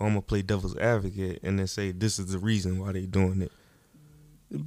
oh, I'm gonna play devil's advocate and then say this is the reason why they doing it.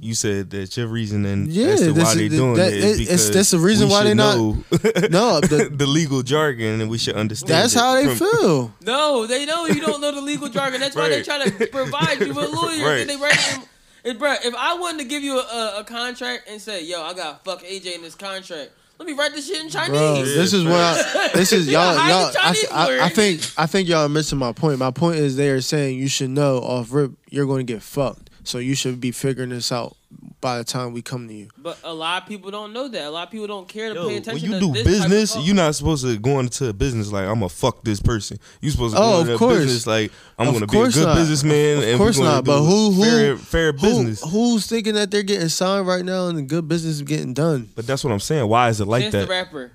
You said that your reasoning Yeah, as to this why they the- doing that- it it- is because that's the reason why they not- know No, the- the legal jargon and we should understand. That's it how they from- feel. No, they know you don't know the legal jargon. That's why they try to provide you with lawyers. Right. And they write them. And bro, if I wanted to give you a, a, contract and say, "Yo, I got fuck AJ in this contract," let me write this shit in Chinese. Bro, this is what I, this is y'all y'all. I, I, I think I think y'all are missing my point. My point is they are saying you should know off rip you're going to get fucked. So you should be figuring this out by the time we come to you. But a lot of people don't know that. A lot of people don't care to Yo, pay when attention you to do this type of business, you're not supposed to go into a business like I'm gonna fuck this person. You're supposed to go Oh, into of a course. business like I'm Of gonna be a good not. businessman. Of and course not. But who who fair, fair who- business? who's thinking that they're getting signed right now and the good business is getting done? But that's what I'm saying. Why is it like Chance that? the rapper,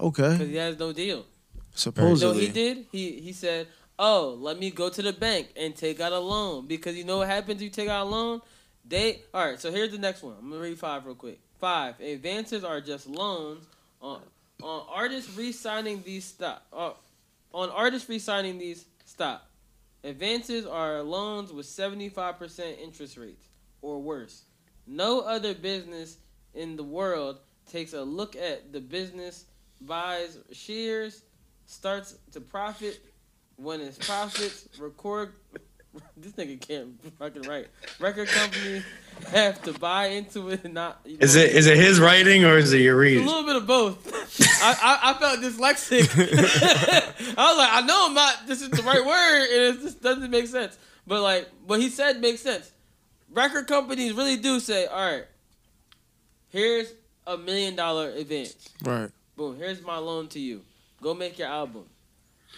Okay, because he has no deal. So No, he did. He he said, "Oh, let me go to the bank and take out a loan because you know what happens if you take out a loan. They all right. So here's the next one. I'm gonna read five real quick. Five advances are just loans on on artists re-signing these stop. Uh, on artists re-signing these stop. Advances are loans with seventy five percent interest rates or worse. No other business in the world takes a look at the business, buys shares, starts to profit when its profits record. This nigga can't fucking write. Record companies have to buy into it and not. you Is know, it is it his writing or is it your reading? a little bit of both. I, I, I felt dyslexic. I was like, I know I'm not. This is the right word, and it just doesn't make sense. But like what he said makes sense. Record companies really do say, all right, here's a million dollar advance. Right. Boom. Here's my loan to you. Go make your album.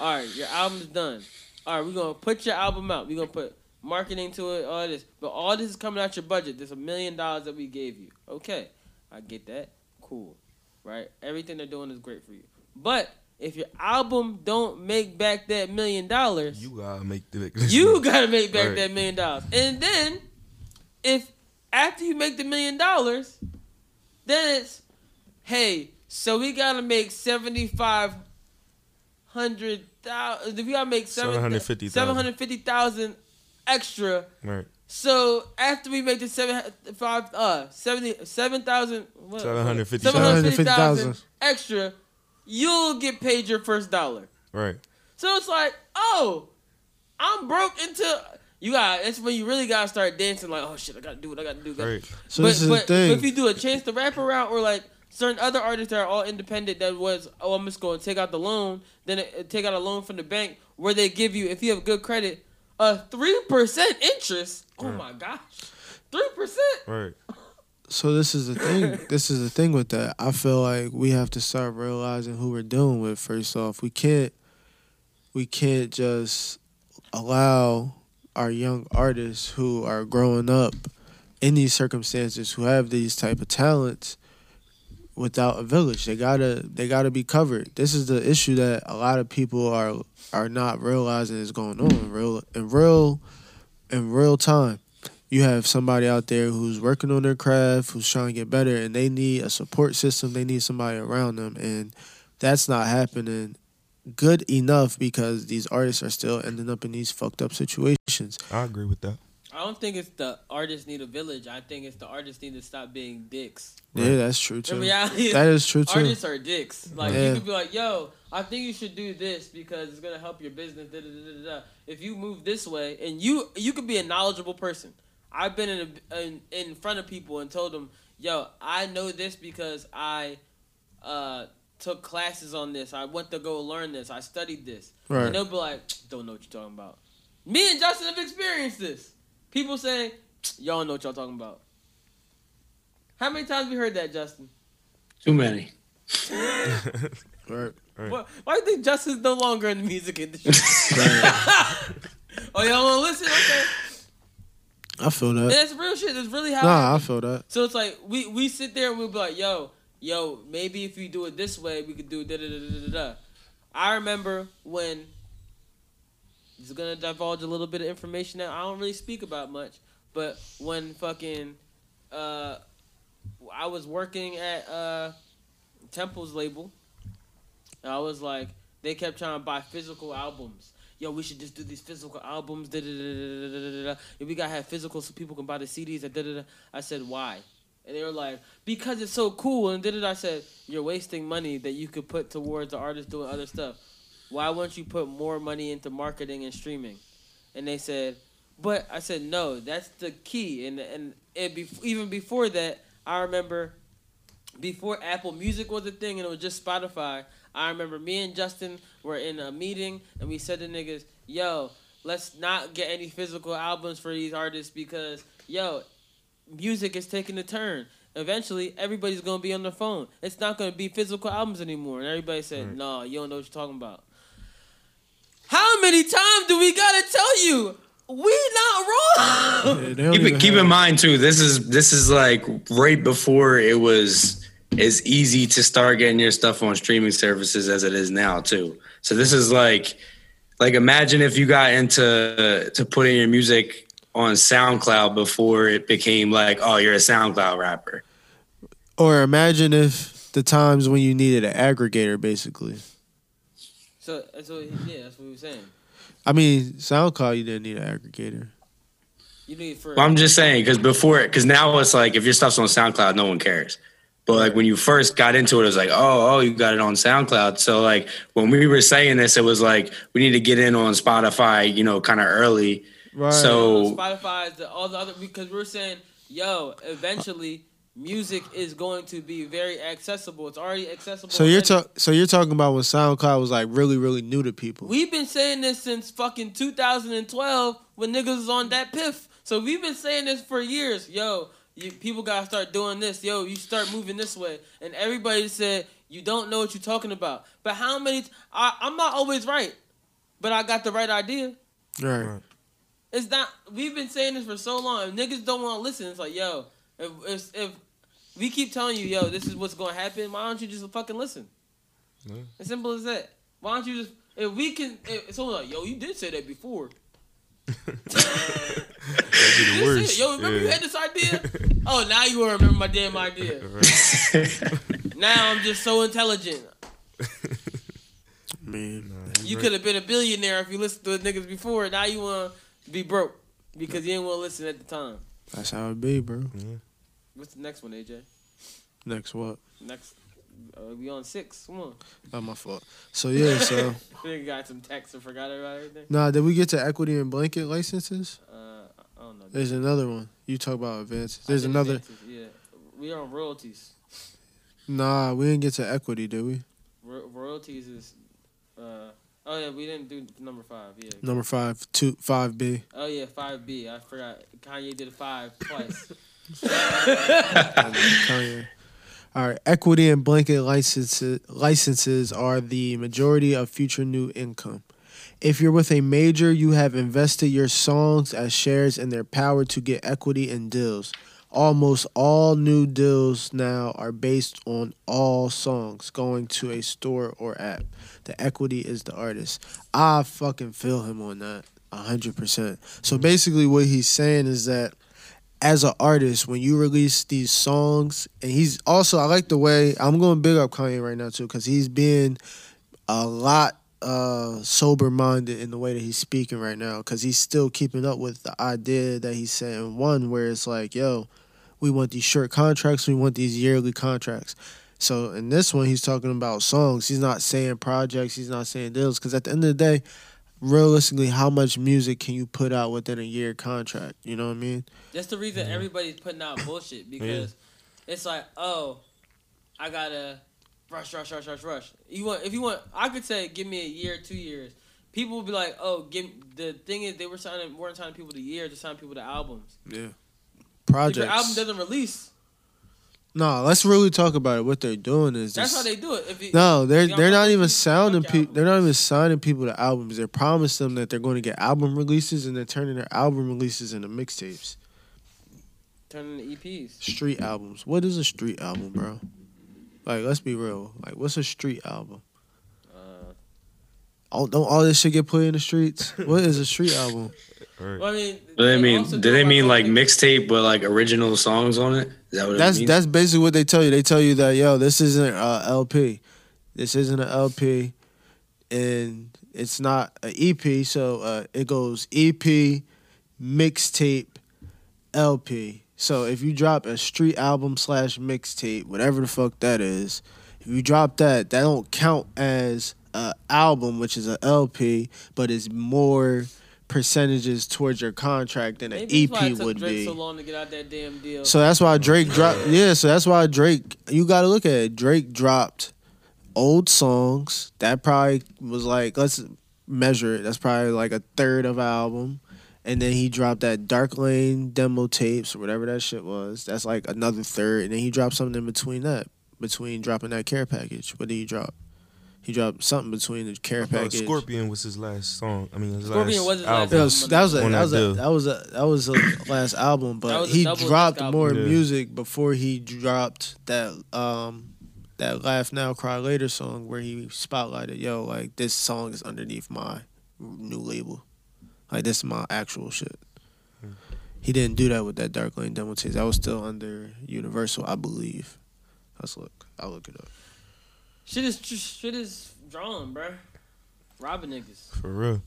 All right, your album's done. All right, we're gonna put your album out. We're gonna put marketing to it, all this. But all this is coming out your budget. There's a million dollars that we gave you. Okay, I get that. Cool, right? Everything they're doing is great for you. But if your album don't make back that million dollars, You gotta make the. you gotta make back Right. that million dollars. And then, if after you make the million dollars, then it's, hey, so we gotta make seventy five hundred thousand. We gotta make seven 750,000. seven hundred fifty thousand extra. Right. So after we make the seven five uh seventy seven thousand what- 750,000. 750,000 extra, you'll get paid your first dollar. Right. So it's like, oh, I'm broke into you got. That's when you really gotta start dancing. Like, oh shit, I gotta do what I gotta do. Right. So but, this is but, the thing. but if you do a Chance the Rapper route or like certain other artists that are all independent, that was oh I'm just gonna take out the loan, then it, take out a loan from the bank where they give you if you have good credit a three percent interest. Oh Right. my gosh, three percent. Right. So this is the thing. this is the thing with that. I feel like we have to start realizing who we're dealing with. First off, we can't we can't just allow our young artists who are growing up in these circumstances who have these type of talents without a village. They gotta they gotta be covered. This is the issue that a lot of people are are not realizing is going on in real in real in real time. You have somebody out there who's working on their craft, who's trying to get better, and they need a support system. They need somebody around them, and that's not happening good enough because these artists are still ending up in these fucked up situations. I agree with that. I don't think it's the artists need a village. I think it's the artists need to stop being dicks. Yeah, that's true too. The reality that is true too. Artists are dicks. Like Yeah. you could be like, "Yo, I think you should do this because it's gonna help your business." Da, da, da, da, da. If you move this way, and you you could be a knowledgeable person. I've been in, a, in in front of people and told them, "Yo, I know this because I uh, took classes on this. I went to go learn this. I studied this." Right. And they'll be like, "Don't know what you're talking about." Me and Justin have experienced this. People say, "Y'all know what y'all talking about." How many times we heard that, Justin? Too many. Right. Right. Why, why do you think Justin's no longer in the music industry? oh, y'all want to listen? Okay. I feel And that. that's real shit. That's really how. Nah, I feel that. So it's like we we sit there and we'll be like, yo, yo, maybe if we do it this way, we could do da da da da da da. I remember when. Is gonna divulge a little bit of information that I don't really speak about much, but when fucking, uh, I was working at uh, Temple's label. I was like, they kept trying to buy physical albums. Yo, we should just do these physical albums. Da, da, da, da, da, da. If we gotta have physical so people can buy the CDs. Da, da, da. I said, why? And they were like, because it's so cool. And da, da. I said, you're wasting money that you could put towards the artist doing other stuff. Why wouldn't you put more money into marketing and streaming? And they said, but I said, no, that's the key. And and it be, even before that, I remember before Apple Music was a thing and it was just Spotify, I remember me and Justin were in a meeting and we said to niggas, yo, let's not get any physical albums for these artists because, yo, music is taking a turn. Eventually, everybody's gonna be on their phone. It's not gonna be physical albums anymore. And everybody said, "No, you don't know what you're talking about." How many times do we gotta tell you we not wrong? Yeah, Keep it, keep in mind too. This is this is like right before it was as easy to start getting your stuff on streaming services as it is now too. So this is like like imagine if you got into uh, to putting your music on SoundCloud before it became like oh you're a SoundCloud rapper. Or imagine if the times when you needed an aggregator, basically. So that's what yeah, that's what we were saying. I mean, SoundCloud, you didn't need an aggregator. You need for Well, I'm just saying because before, it, because now it's like if your stuff's on SoundCloud, no one cares. But like when you first got into it, it was like, oh, oh, you got it on SoundCloud. So like when we were saying this, it was like we need to get in on Spotify, you know, kind of early. Right. So Spotify, is the, all the other because we're saying, yo, eventually music is going to be very accessible. It's already accessible. So you're ta- so you're talking about when SoundCloud was like really really new to people. We've been saying this since fucking 2012 when niggas was on that piff. So we've been saying this for years. Yo, you, people gotta start doing this. Yo, you start moving this way. And everybody said you don't know what you're talking about. But how many? T- I, I'm not always right, but I got the right idea. Right. It's not. We've been saying this for so long. If niggas don't want to listen, it's like, yo, if, if if we keep telling you, yo, this is what's gonna happen, why don't you just fucking listen? Yeah. As simple as that. Why don't you just? If we can, if someone like, yo, you did say that before. That'd be the worst. yo, remember you had this idea? oh, now you will remember my damn idea. now I'm just so intelligent. Man, You could have been a billionaire if you listened to the niggas before. Now you want to be broke because you didn't want to listen at the time. that's how it be, bro. What's the next one, AJ? Next what? Next, uh, we on six. Come on. Not my fault. So yeah, so we got some text and forgot about everything. nah, did we get to equity and blanket licenses? Uh, I don't know. There's another one. You talk about advances. There's another. advances, Yeah, we are on royalties. Nah, we didn't get to equity, did we? Ro- royalties is. Uh, oh yeah, we didn't do number five. Yeah. Number five, two, five B. Oh yeah, five B. I forgot. Kanye did a five twice. All right, equity and blanket licenses licenses are the majority of future new income. If you're with a major, you have invested your songs as shares in their power to get equity in deals. Almost all new deals now are based on all songs going to a store or app. The equity is the artist. I fucking feel him on that. a hundred percent. So basically what he's saying is that as an artist, when you release these songs, and he's also I like the way I'm going big up Kanye right now too, because he's being a lot uh sober minded in the way that he's speaking right now, because he's still keeping up with the idea that he's saying one where it's like, yo, we want these short contracts, we want these yearly contracts. So in this one, he's talking about songs. He's not saying projects. He's not saying deals. Because at the end of the day, realistically, how much music can you put out within a year contract? You know what I mean? That's the reason everybody's putting out bullshit because it's like, oh, I gotta rush, rush, rush, rush, rush. You want if you want, I could say, give me a year, two years. People would be like, oh, give. The thing is, they were signing, weren't signing people to years, they're signing people to albums. Yeah. If Projects. your album doesn't release, No, let's really talk about it. What they're doing is that's just- how they do it. If you, No, they're they're not even sounding people. They're not even signing people to albums. They promise them that they're going to get album releases, and they're turning their album releases into mixtapes, Turning the EPs. street albums. What is a street album, bro? Like, let's be real. Like, what's a street album? Uh, Oh, don't all this shit get put in the streets? What is a street album? Well, I mean, Do they mean? Do they mean like mixtape with like original songs on it? Is that what That's it that's basically what they tell you. They tell you that yo, this isn't a LP. This isn't an LP, and it's not an EP. So uh, it goes EP, mixtape, LP. So if you drop a street album slash mixtape, whatever the fuck that is, if you drop that, that don't count as a album, which is an LP, but it's more percentages towards your contract than an Maybe EP would be. so long to get out that. So that's why Drake dropped. Yeah, so that's why Drake. You got to look at it. Drake dropped old songs. That probably was like let's measure it. That's probably like a third of album. And then he dropped that Dark Lane demo tapes or whatever that shit was. That's like another third. And then he dropped something in between that, between dropping that care package. What did he drop? He dropped something between the care I package. Scorpion was his last song. I mean, his Scorpion last was his last album. That was, that was a that was a that was a that was a last album, but he dropped disc album. more Yeah. music before he dropped that um that Laugh Now Cry Later song where he spotlighted, yo, like this song is underneath my new label, like this is my actual shit. He didn't do that with that Dark Lane demo tape. That was still under Universal, I believe. Let's look. I'll look it up. Shit is shit is drawn, bro. Robbing niggas. For real.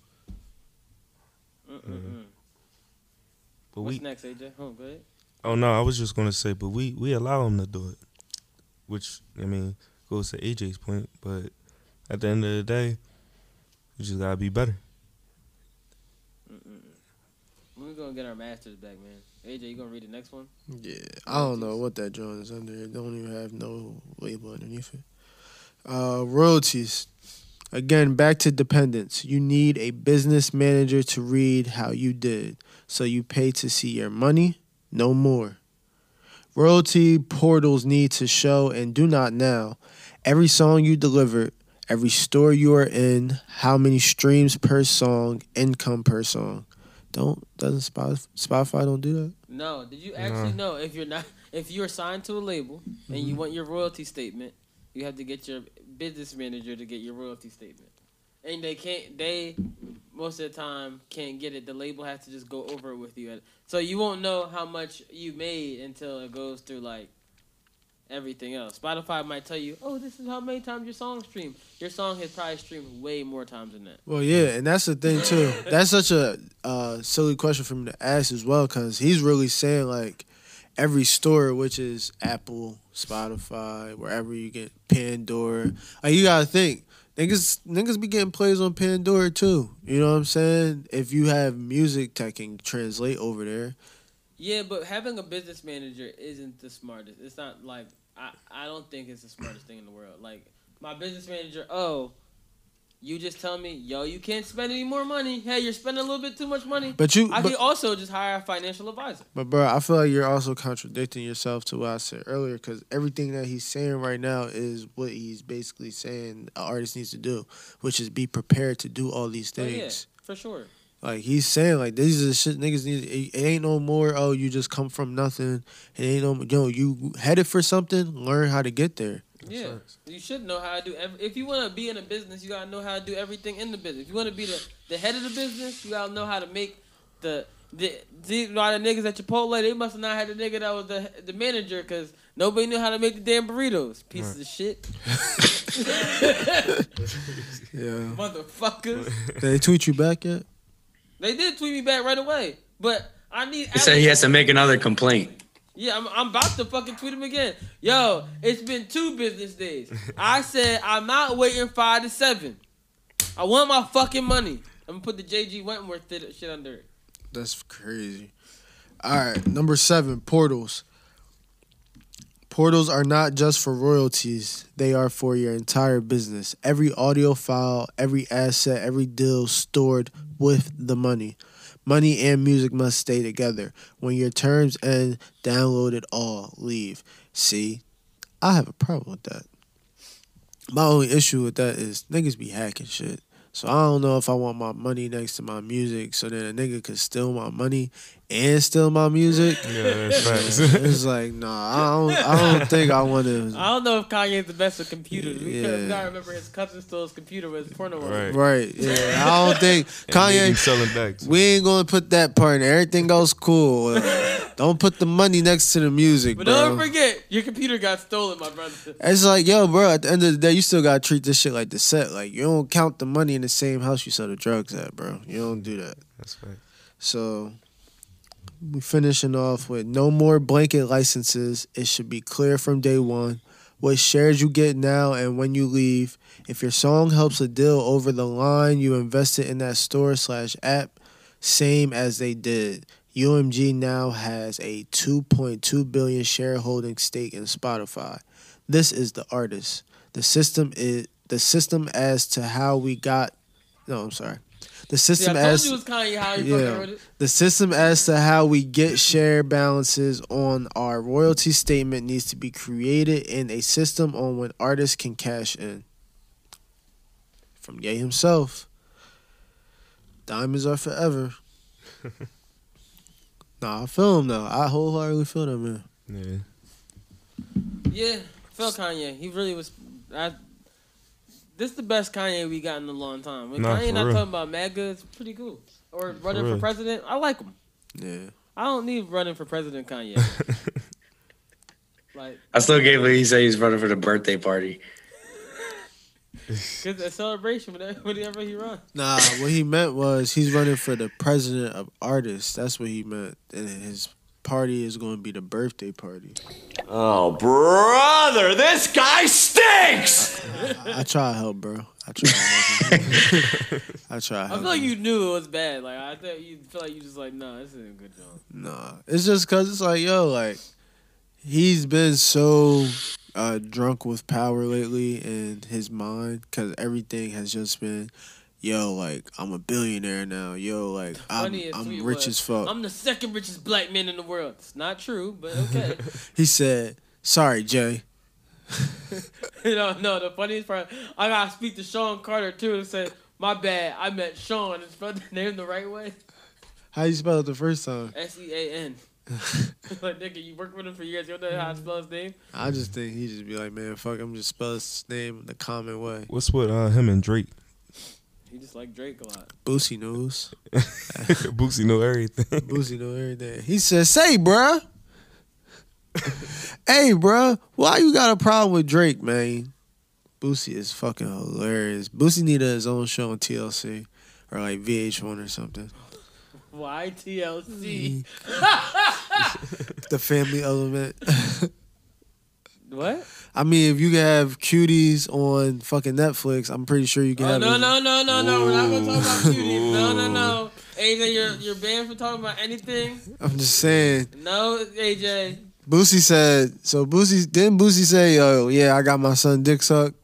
Mm-mm-mm. Mm-hmm. But What's we next, AJ? Oh, go ahead. Oh no, I was just gonna say, but we we allow him to do it, which I mean goes to AJ's point. But at the end of the day, you just gotta be better. When we gonna get our masters back, man? AJ, you gonna read the next one? Yeah, I don't know what that joint is under. It don't even have no label underneath it. Uh, royalties. Again, back to dependence. You need a business manager to read how you did, so you pay to see your money, no more. Royalty portals need to show and do not now every song you delivered, every store you are in, how many streams per song, income per song. Don't doesn't Spotify, Spotify don't do that? No. Did you actually know if you're not if you're signed to a label and Mm-hmm. you want your royalty statement, you have to get your business manager to get your royalty statement. And they can't they most of the time can't get it. The label has to just go over it with you. So you won't know how much you made until it goes through like everything else. Spotify might tell you, "Oh, this is how many times your song streamed." Your song has probably streamed way more times than that. Well, yeah, and that's the thing too. That's such a uh, silly question for me to ask as well, because he's really saying like every store, which is Apple, Spotify, wherever you get Pandora. Like you gotta think, niggas, niggas be getting plays on Pandora too. You know what I'm saying? If you have music that can translate over there, Yeah, but having a business manager isn't the smartest. It's not like I, I don't think it's the smartest thing in the world. Like my business manager, oh, you just tell me, yo, you can't spend any more money. Hey, you're spending a little bit too much money. But you- I but- could also just hire a financial advisor. But bro, I feel like you're also contradicting yourself to what I said earlier because everything that he's saying right now is what he's basically saying an artist needs to do, which is be prepared to do all these Oh, things. yeah, for sure. Like he's saying, like these are the shit niggas need. It, it ain't no more. Oh, you just come from nothing. It ain't no. Yo, you headed for something. Learn how to get there. Yeah, you should know how to do. Every, if you want to be in a business, you gotta know how to do everything in the business. If you want to be the, the head of the business, you gotta know how to make the the, the a lot of niggas at Chipotle. They must have not had a nigga that was the the manager because nobody knew how to make the damn burritos. Pieces of shit, Yeah. motherfuckers. Did they tweet you back yet? They did tweet me back right away, but I need. He said he has to make another complaint. Yeah, I'm, I'm about to fucking tweet him again. Yo, it's been two business days. I said I'm not waiting five to seven. I want my fucking money. I'm gonna put the JG Wentworth shit under it. That's crazy. All right, number seven, portals. Portals are not just for royalties, they are for your entire business. Every audio file, every asset, every deal stored with the money. Money and music must stay together. When your terms end, download it all, leave. See, I have a problem with that. My only issue with that is niggas be hacking shit. So I don't know if I want my money next to my music so that a nigga could steal my money and steal my music. Yeah, that's facts. it's like, nah, I don't I don't think I want to I don't know if Kanye's the best with computers. We, Yeah. we gotta remember his cousin stole his computer with his porno on. it. Right. Right. Yeah. I don't think And Kanye selling back. too. we ain't gonna put that part in. Everything else cool. don't put the money next to the music, But bro. don't forget, your computer got stolen, my brother. It's like, yo, bro, at the end of the day, you still gotta treat this shit like the set. Like, you don't count the money in the same house you sell the drugs at, bro. You don't do that. That's right. So we finishing off with no more blanket licenses. It should be clear from day one what shares you get now and when you leave. If your song helps a deal over the line, you invest it in that store slash app, same as they did. UMG now has a 2.2 billion shareholding stake in Spotify. This is the artist. The system is the system as to how we got. No, I'm sorry. The See, I system told as you it was Kanye how he yeah. fucking it. The system as to how we get share balances on our royalty statement needs to be created in a system on when artists can cash in. From Ye himself. Diamonds are forever. nah, I feel him though. I wholeheartedly feel that man. Yeah. Yeah, feel Kanye. He really was. I, this is the best Kanye we got in a long time. When Nah, Kanye not real. talking about MAGA, it's pretty cool. Or running for real. president, I like him. Yeah. I don't need running for president Kanye. Like, I still gave what he said he's running for the birthday party. cause a celebration whenever, whenever he runs. Nah, what he meant was he's running for the president of artists. That's what he meant. And his party is going to be the birthday party. Oh, brother, this guy stinks! I try to help, bro. I try to help. him. I try to I feel like you knew it was bad. Like I thought you feel like you just like, nah, this isn't a good job. Nah, it's just cause it's like yo, like he's been so uh, drunk with power lately in his mind, cause everything has just been, yo, like I'm a billionaire now. Yo, like I'm, I'm rich was, as fuck. I'm the second richest black man in the world. It's not true, but okay. he said, "Sorry, Jay." you know, no, the funniest part, I gotta speak to Shawn Carter too and say, my bad, I met Sean and spelled the name the right way. How you spell it the first time? S E A N. Like nigga, you worked with him for years. You don't know how to spell his name. I just think he just be like, man, fuck, I'm just spell his name the common way. What's with uh, him and Drake? He just like Drake a lot. Boosie knows. Boosie know everything. Boosie know everything. He says, "Say, bruh, hey, bruh, why you got a problem with Drake, man?" Boosie is fucking hilarious. Boosie needed his own show on TLC or like VH1 or something. Y T L C. The family element. What? I mean, if you can have cuties on fucking Netflix, I'm pretty sure you can Oh, have. no, it- no, no, no, no. We're not gonna talk about cuties. No, no, no. AJ, you're you're banned from talking about anything. I'm just saying. No, AJ. Boosie said. So Boosie didn't Boosie say, "Oh yeah, I got my son dick sucked."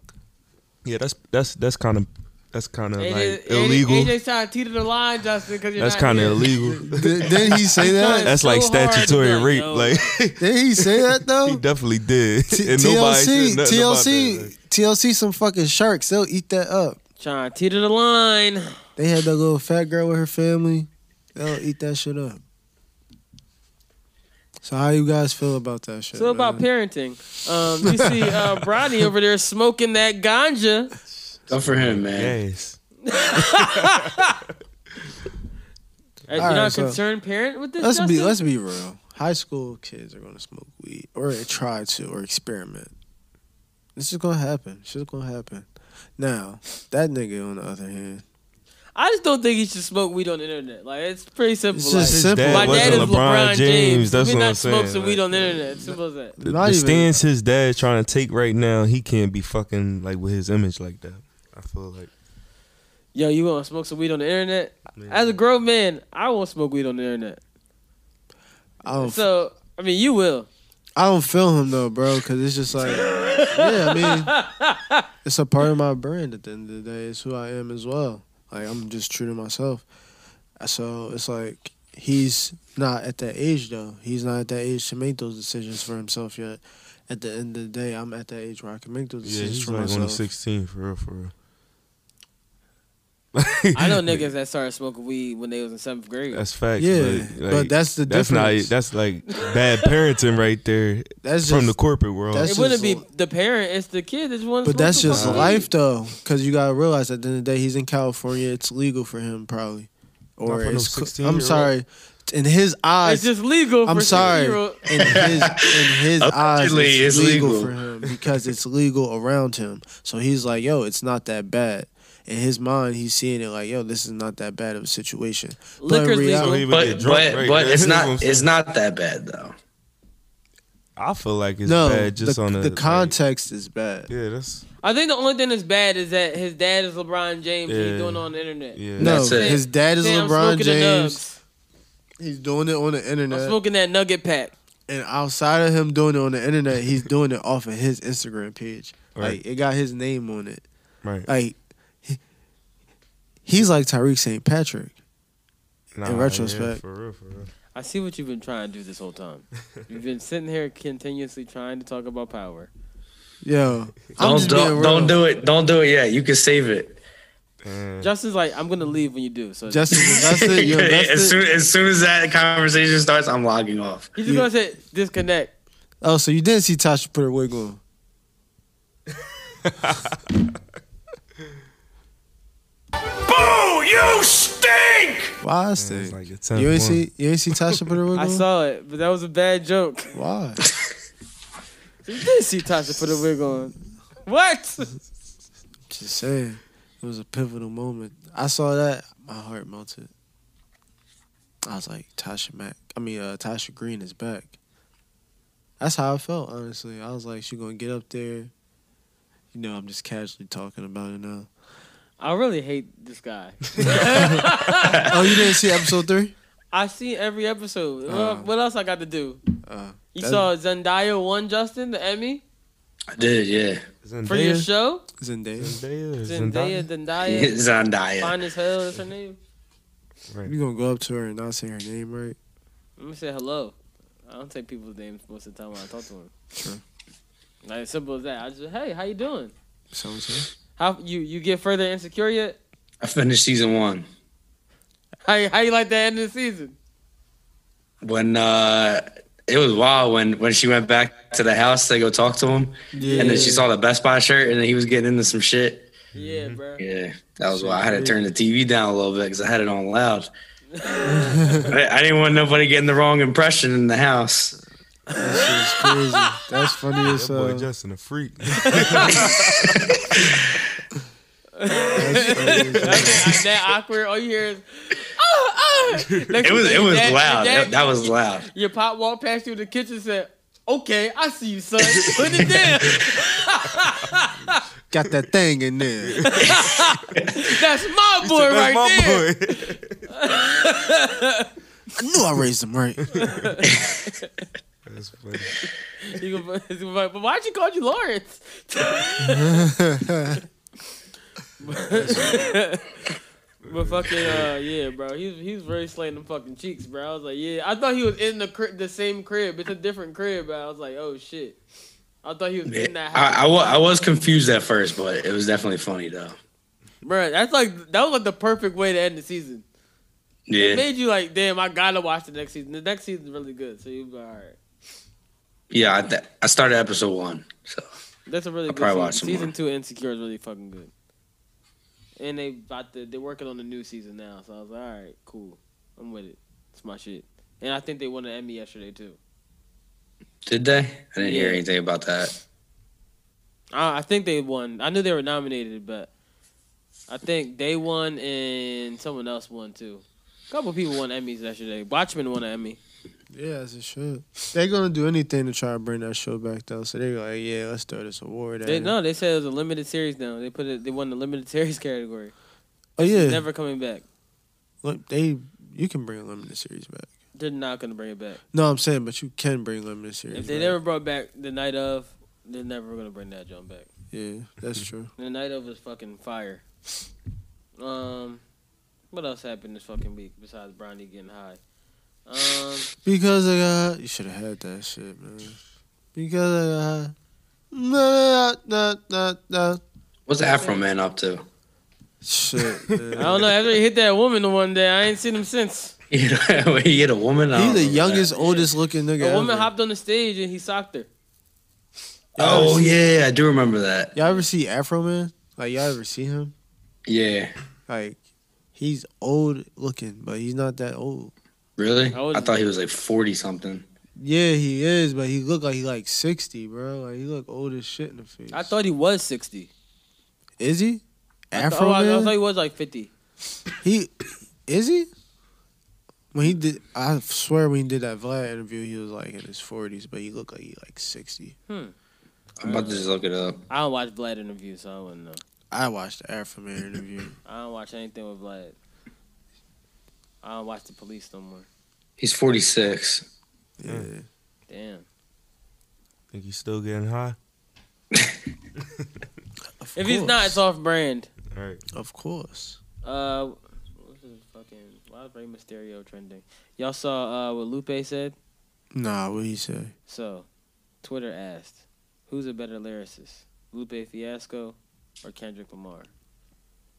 Yeah, that's that's that's kind of that's kind of like AJ, illegal. AJ's trying to teeter the line, Justin, because you're That's kind of illegal. Did, didn't he say that? That's so like hard to be statutory like, rape. yo. Like Did he say that though? he definitely did. T- and nobody TLC, said TLC, that. TLC, some fucking sharks. They'll eat that up. Trying to teeter the line. They had that little fat girl with her family. They'll eat that shit up. So how you guys feel about that shit? So about man? parenting, um, you see uh, Bronny over there smoking that ganja. Good for him, man. Yes. Are you All right, not so- concerned parent with this? Let's be Justin? let's be real. High school kids are gonna smoke weed or try to or experiment. This is gonna happen. Shit's gonna happen. Now that nigga on the other hand, I just don't think he should smoke weed on the internet. Like it's pretty simple. It's like, simple. dad My wasn't dad is LeBron, James. That's we what not I'm smoke saying. some like, weed on the internet. Simple as that. the, Not the stance his dad trying to take right now, he can't be fucking like with his image like that. I feel like Yo, you want to smoke some weed on the internet? As a grown man, I won't smoke weed on the internet. I don't So I mean, you will. I don't feel him though, bro, because it's just like, yeah, I mean, it's a part of my brand at the end of the day. It's who I am as well. Like I'm just true to myself. So it's like he's not at that age though. He's not at that age to make those decisions for himself yet. At the end of the day, I'm at that age where I can make those decisions yeah, decisions he's for like myself. only sixteen for real, for real. I know niggas that started smoking weed when they was in seventh grade. That's facts. Yeah, but, like, but that's the that's not difference. that's like bad parenting right there That's from the corporate world. that's it wouldn't be the parent; it's the kid that wants. But that's just life though, because you gotta realize at the end of the day, he's in California. It's legal for him probably, or Not no it's. co- 16-year-old. I'm sorry, in his eyes, It's just legal. I'm for sorry. In his in his eyes, it's, it's legal, legal. for him because it's legal around him. So he's like, "Yo, it's not that bad." In his mind, he's seeing it like, "Yo, this is not that bad of a situation." But in Liquor's legal. So But drunk but right but it's That's what I'm not it's not that bad though. I feel like it's no, bad just the, on a, the like- context is bad. yeah, that's I think the only thing that's bad is that his dad is LeBron James. and Yeah. He's doing it on the internet. yeah. No, That's it. his dad is Saying LeBron James. He's doing it on the I'm internet. smoking that nugget pack. And outside of him doing it on the internet, he's doing it off of his Instagram page. Right. Like it got his name on it. right. Like he, he's like Tariq St. Patrick. Nah, retrospect. yeah, for real, for real. I see what you've been trying to do this whole time. You've been sitting here continuously trying to talk about power. Yo, Don't don't, don't do it. Don't do it yet. You can save it. Damn. Justin's like, I'm gonna leave when you do. So Justin invested. You invested. as soon as soon as that conversation starts, I'm logging off. he's just gonna say disconnect. oh, so you didn't see Tasha put her wig on? Boo! You stink! Why I stink? it's like a 10 you ain't point. see you ain't see Tasha put her wig I saw it, but that was a bad joke. Why? You did see Tasha put a wig on. What? Just saying, it was a pivotal moment. I saw that, my heart melted. I was like, Tasha Mack. I mean, uh, Tasha Green is back. That's how I felt, honestly. I was like, she gonna get up there. You know, I'm just casually talking about it now. I really hate this guy. oh, you didn't see episode three? I see every episode. What- Uh. what else I got to do? Uh, You saw Zendaya won Justin the Emmy I did, yeah. for your show. Zendaya. Zendaya. or Zendaya, Zendaya? Zendaya, Zendaya. fine as hell. That's her name. Right. You gonna go up to her and not say her name right? Let me say hello. I don't take people's names most of the time when I talk to them. Sure. Like as simple as that. I just hey, how you doing? So and so. How you you get further insecure yet? I finished season one. How you- how you like the end of the season? When uh it was wild when when she went back to the house to go talk to him, Yeah. and then she saw the Best Buy shirt, and then he was getting into some shit. Yeah, bro. Yeah, that was why I had to turn the TV down a little bit because I had it on loud. I, I didn't want nobody getting the wrong impression in the house. That shit's crazy. That's funny as That boy. Justin a freak. That's funny as that awkward. All you hear is. "Ah, ah." Next It was it was dad- loud. dad- That, that was loud. Your pop walked past you in the kitchen and said, Okay, I see you, son. Put it down. Got that thing in there. That's my boy right That's my there. boy. I knew I raised him right. That's funny. You gonna- he's gonna be like, but why'd you call you Lawrence? But fucking uh yeah, bro. He was he was very slaying them fucking cheeks, bro. I was like, yeah. I thought he was in the cri- the same crib. It's a different crib, but I was like, oh shit. I thought he was in that house. I, I, I was confused at first, but it was definitely funny though. Bro, that's like that was like the perfect way to end the season. Yeah. It made you like, damn, I gotta watch the next season. The next season's really good, so you'll be all right. yeah. I, th- I started episode one, so That's a really I'll good probably season. watch some season more. two Insecure is really fucking good. And they about to they're working on the new season now, so I was like, all right, cool, I'm with it. It's my shit. And I think they won an Emmy yesterday too. did they? I didn't hear anything about that. I, I think they won. I knew they were nominated, but I think they won and someone else won too. A couple people won Emmys yesterday. Watchmen won an Emmy. Yeah, as it should. They're gonna do anything to try to bring that show back though. So they're like, yeah, let's throw this award. At They it. no, they said it was a limited series now. They put it. They won the limited series category. Oh yeah, Never coming back. Look, they you can bring a limited series back. They're not gonna bring it back. No, I'm saying, but you can bring limited series. If they back. never brought back the night of, they're never gonna bring that jump back. yeah, that's true. The night of is fucking fire. Um, what else happened this fucking week besides Bronny getting high? Um, Because I got you should have had that shit, man. Because I got nah, nah, nah, nah. What's Afroman up to? Shit. man. I don't know. After he hit that woman the one day, I ain't seen him since. You he hit a woman. I He's don't the remember youngest, that. oldest looking nigga. A woman ever. hopped on the stage and he socked her. Oh yeah, I do remember that. Y'all ever see Afroman? Like y'all ever see him? Yeah, Like he's old looking, but he's not that old. Really? How I thought he? he was like forty something. Yeah, he is, but he look like he like sixty, bro. Like he look old as shit in the face. I thought he was sixty. is he? I thought- Afro oh, I, I thought he was like fifty. He is he? When he did, I swear when he did that Vlad interview, he was like in his forties, but he looked like he like sixty. Hmm. I'm about to just look it up. I don't watch Vlad interviews, so I wouldn't know. I watched the Afroman interview. I don't watch anything with Vlad. I don't watch the police no more. He's forty six. Yeah, Damn. Think he's still getting high? of If he's not, it's off brand. All right. of course. Uh, what's his fucking? Why is Rey Mysterio trending? Y'all saw uh what Lupe said. Nah, what he say? So, Twitter asked, "Who's a better lyricist, Lupe Fiasco or Kendrick Lamar?"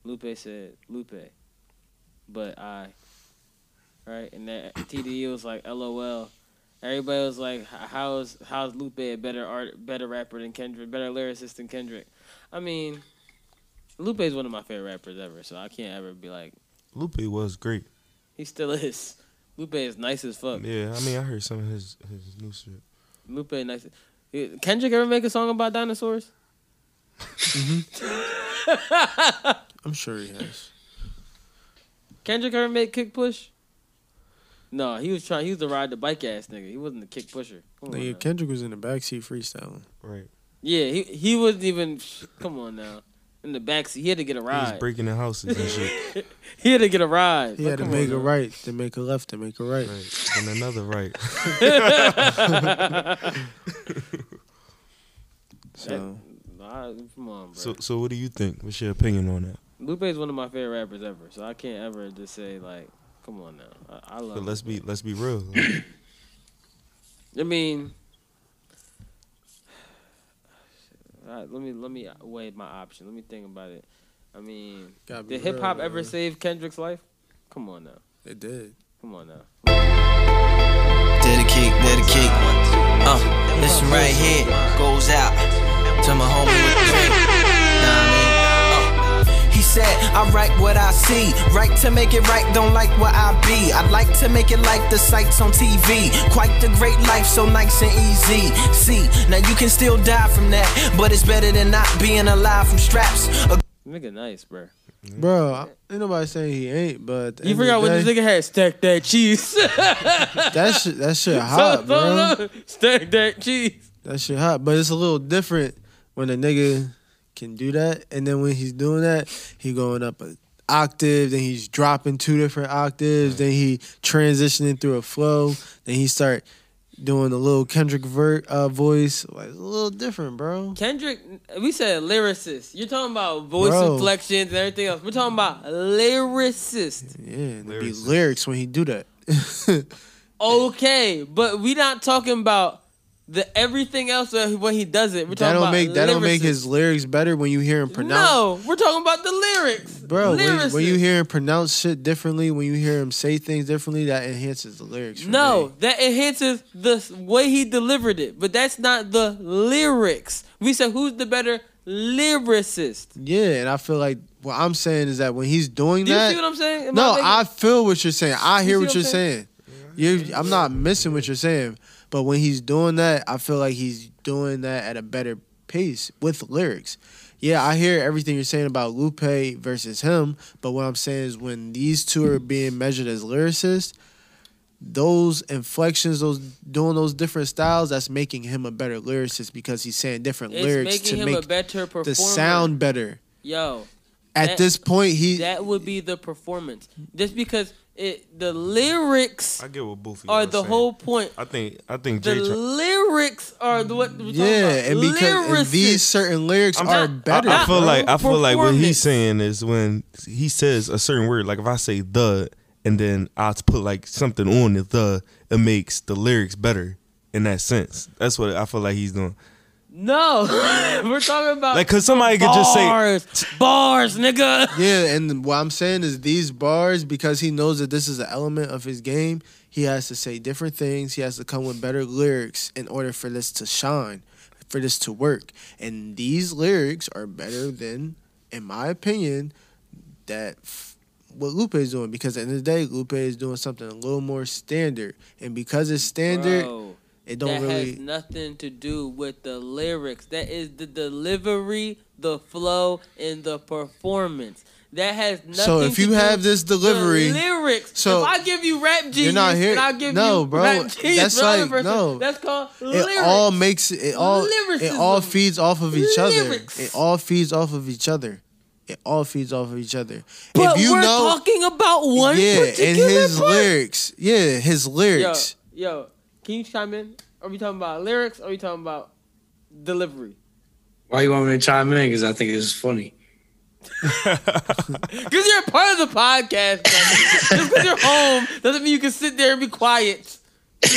Lupe said, "Lupe," but I. Right, and that TDE was like, "LOL." Everybody was like, "How's how's Lupe a better art, better rapper than Kendrick, better lyricist than Kendrick?" I mean, Lupe is one of my favorite rappers ever, so I can't ever be like, Lupe was great. he still is. Lupe is nice as fuck. Yeah, I mean, I heard some of his his new shit. Lupe nice. Kendrick ever make a song about dinosaurs? Mm-hmm. I'm sure he has. Kendrick ever make kick push? No, he was trying. He was the ride the bike ass nigga. He wasn't the kick pusher. Come on Nigga, now. Kendrick was in the backseat freestyling. Right. Yeah, he he wasn't even. Come on now. In the backseat, he had to get a He was ride. breaking the houses and shit. he had to get a ride. He had to come on make a now. right, to make a left, to make a right. Right. And another right. So Nah, come on, bro. So so what do you think? What's your opinion on that? Lupe is one of my favorite rappers ever, so I can't ever just say like, "Come on now." I, I love. But let's Lupe. be let's be real. I mean, all right, let me let me weigh my option. Let me think about it. I mean, did hip hop ever man. save Kendrick's life? Come on now. it did. Come on now. Dedicate, dedicate. Uh, this right here goes out to my homie with the drink. Nah, I mean. He said, I write what I see. Right to make it right, don't like what I be. I like to make it like the sights on TV. Quite the great life, so nice and easy. See, now you can still die from that, but it's better than not being alive from straps. A Nigga, nice, bro. Bro, I- ain't nobody saying he ain't, but You end forgot the what this nigga had? Stack that cheese. that shit that shit hot, bro. Stack that cheese. That shit hot, but it's a little different when a nigga can do that, and then when he's doing that, he going up an octave, then he's dropping two different octaves, then he transitioning through a flow, then he start doing a little Kendrick ver- uh, voice. Like it's a little different, bro. Kendrick, we said lyricist. You're talking about voice Bro. inflections and everything else. We're talking about lyricist. Yeah, and there be lyrics when he do that. Okay, but we not talking about the everything else that when he does it. We're that don't make that don't make his lyrics better when you hear him pronounce. No, we're talking about the lyrics, Bro, when, when you hear him pronounce shit differently, when you hear him say things differently, that enhances the lyrics. for me. No, that enhances the way he delivered it, but that's not the lyrics. We said who's the better lyricist? Yeah, and I feel like what I'm saying is that when he's doing Do you that, see what I'm saying? Am no, making- I feel what you're saying. I hear what what you're I'm saying. You, I'm not missing what you're saying, but when he's doing that, I feel like he's doing that at a better pace with lyrics. Yeah, I hear everything you're saying about Lupe versus him, but what I'm saying is when these two are being measured as lyricists, those inflections, those doing those different styles, that's making him a better lyricist because he's saying different It's lyrics to him a make better performer. the sound better. Yo, At that- this point, he that would be the performance. Just because it the lyrics I get what both of you are are the saying. whole point. I think I think The Jay. Try- lyrics are the what we're yeah, about. and because and these certain lyrics I'm are not- better. I, I feel bro. like I feel like what he's saying is when he says a certain word, like if I say the and then I put like something on the the, it makes the lyrics better in that sense. That's what I feel like he's doing. No, we're talking about Like, cause somebody could just say, bars, bars, nigga. Yeah, and what I'm saying is these bars, because he knows that this is an element of his game, he has to say different things. He has to come with better lyrics in order for this to shine, for this to work. And these lyrics are better than, in my opinion, that f- what Lupe is doing. Because at the end of the day, Lupe is doing something a little more standard. And because it's standard, Bro, it don't that really. has nothing to do with the lyrics. That is the delivery, the flow, and the performance. That has nothing. So if you have this delivery- the lyrics. so if I give you rap genius, you're not here- I give no, you bro, rap genius that's like- person, no. That's called lyrics. it all makes it all it all feeds off of each other. It all feeds off of each other. It all feeds off of each other. But if you we're know, talking about one yeah, and his part. lyrics, yeah, his lyrics. Yo, yo, can you chime in? Are we talking about lyrics? Or are we talking about delivery? Why you want me to chime in? Because I think it's funny. Because you're a part of the podcast. Just because you're home doesn't mean you can sit there and be quiet.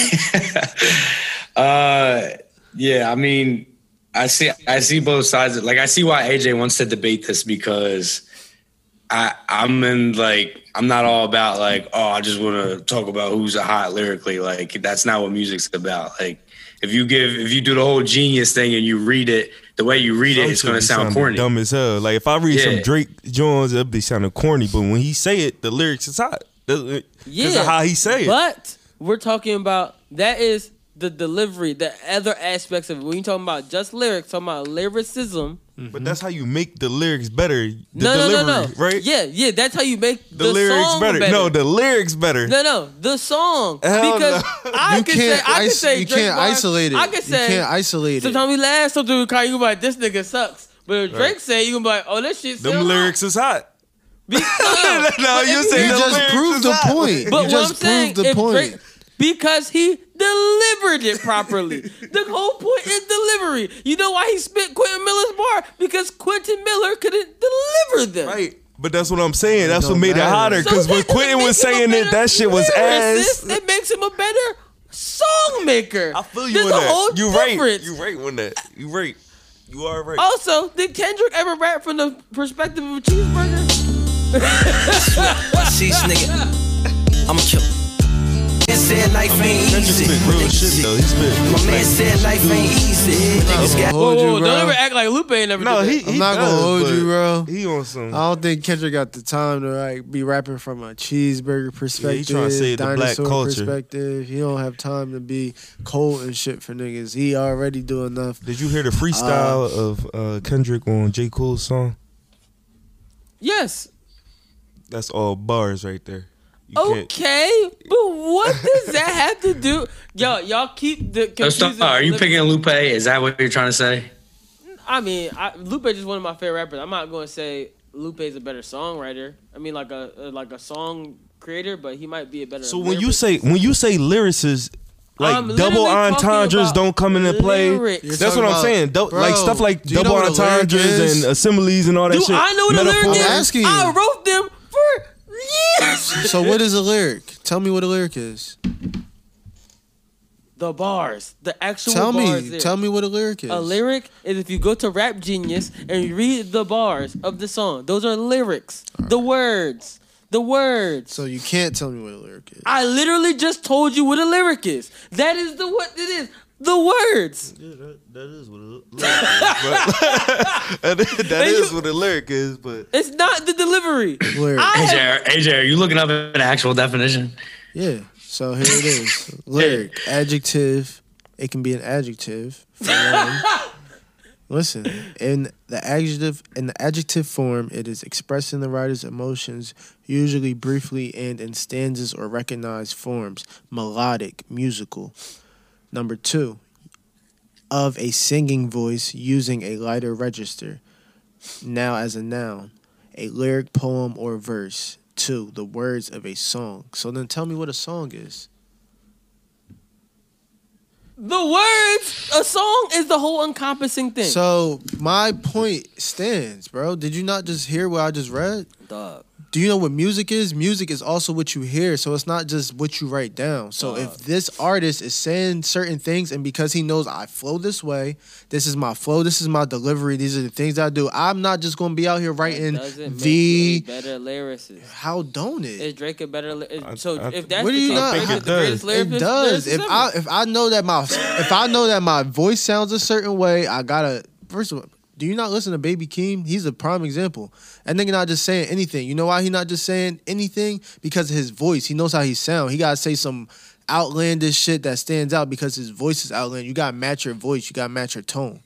Uh, yeah, I mean, I see, I see both sides. Like, I see why AJ wants to debate this because I, I'm in like, I'm not all about like, oh, I just want to talk about who's a hot lyrically. Like, that's not what music's about. Like, if you give, if you do the whole genius thing and you read it the way you read it, it's gonna sound corny. dumb as hell. Like if I read Yeah. some Drake Jones, it'll be sounding corny. But when he say it, the lyrics is hot. Because Yeah, of how he say it. But we're talking about that is the delivery, the other aspects of it. When you talking about just lyrics, talking about lyricism. But mm-hmm. that's how you make the lyrics better. The no, no, delivery, no, no. right? Yeah, yeah. That's how you make the, The, lyrics song better. better. No, the lyrics better. No, no, the song. Hell because no. I You can can't say, I can say you Drake can't bars, isolate it. I can You say can't isolate it. Sometimes we laugh, sometimes we cry. You gonna be like, this nigga sucks. But if Drake Right. say, you gonna be like, oh, this shit. Them still lyrics is hot. Be- no, No, you if say You the just lyrics proved is the hot. point. But you what just I'm saying, proved the if point. Drake, because he delivered it properly. the whole point is delivery. You know why he spit Quentin Miller's bar? Because Quentin Miller couldn't deliver them. Right. But that's what I'm saying. That's what made it matter. hotter. So Because when Quentin was saying it, that shit was ass. lyricist. It makes him a better song maker. I feel you There's on a whole that. You right. difference. You right on that. You right. You are right. Also, did Kendrick ever rap from the perspective of a cheeseburger? Cease, nigga. I'm a killer. Man said life ain't easy. real shit though. He spit. My man said life ain't easy. Niggas got whoa, whoa, don't ever act like Lupe ain't never No, did he. that. he I'm not gonna does, hold you, bro. He on some. I don't think Kendrick got the time to like be rapping from a cheeseburger perspective, tryna save the black culture. perspective. He don't have time to be cold and shit for niggas. He already do enough. Did you hear the freestyle of uh, Kendrick on J Cole's song? Yes. That's all bars right there. You can't- Okay, but what does that have to do? Yo, y'all keep the oh, So, confusing. Are you picking Lupe? Is that what you're trying to say? I mean, I, Lupe is just one of my favorite rappers. I'm not going to say Lupe is a better songwriter. I mean, like a, a like a song creator, but he might be a better. So when you say when you say lyricist, like I'm double entendres don't come into play. lyrics. You're That's what I'm about- saying. Dou- Bro, like stuff like do you know double what a lyric entendres and assemblies and all that Do shit. I know what a lyric is? I'm asking you. I wrote them for years. So what is a lyric? Tell me what a lyric is. the bars, the actual bars. Tell bars. me. Tell me what a lyric is. A lyric is if you go to Rap Genius and you read the bars of the song. Those are lyrics. The words. The words. So you can't tell me what a lyric is. I literally just told you what a lyric is. That is the what it is. The words. Yeah, that, that is what a lyric is. But- that And is you- what a lyric is, but It's not the delivery. Lyric. I AJ, AJ, are you looking up an actual definition? Yeah. So here it is. Lyric, adjective. It can be an adjective. Listen, in the adjective in the adjective form, it is expressing the writer's emotions, usually briefly and in stanzas or recognized forms, melodic, musical. Number two, of a singing voice using a lighter register. Now as a noun, a lyric, poem, or verse. Two, the words of a song. So then tell me what a song is. the words. A song is the whole encompassing thing. So my point stands, bro. Did you not just hear what I just read? Dog. Do you know what music is? Music is also what you hear, so it's not just what you write down. So if uh. this artist is saying certain things, and because he knows I flow this way, this is my flow, this is my delivery, these are the things I do. I'm not just gonna be out here writing doesn't make the. better lyricist. How don't it? Is Drake a better? Li- so I- if that's What do you case, not- Drake think it does. It does. If. I if I know that my if I know that my voice sounds a certain way, I gotta first of all. Do you not listen to Baby Keem? He's a prime example. And nigga not just saying anything. You know why he not just saying anything? Because of his voice. He knows how he sound. He gotta say some outlandish shit that stands out because his voice is outlandish. You gotta match your voice. You gotta match your tone.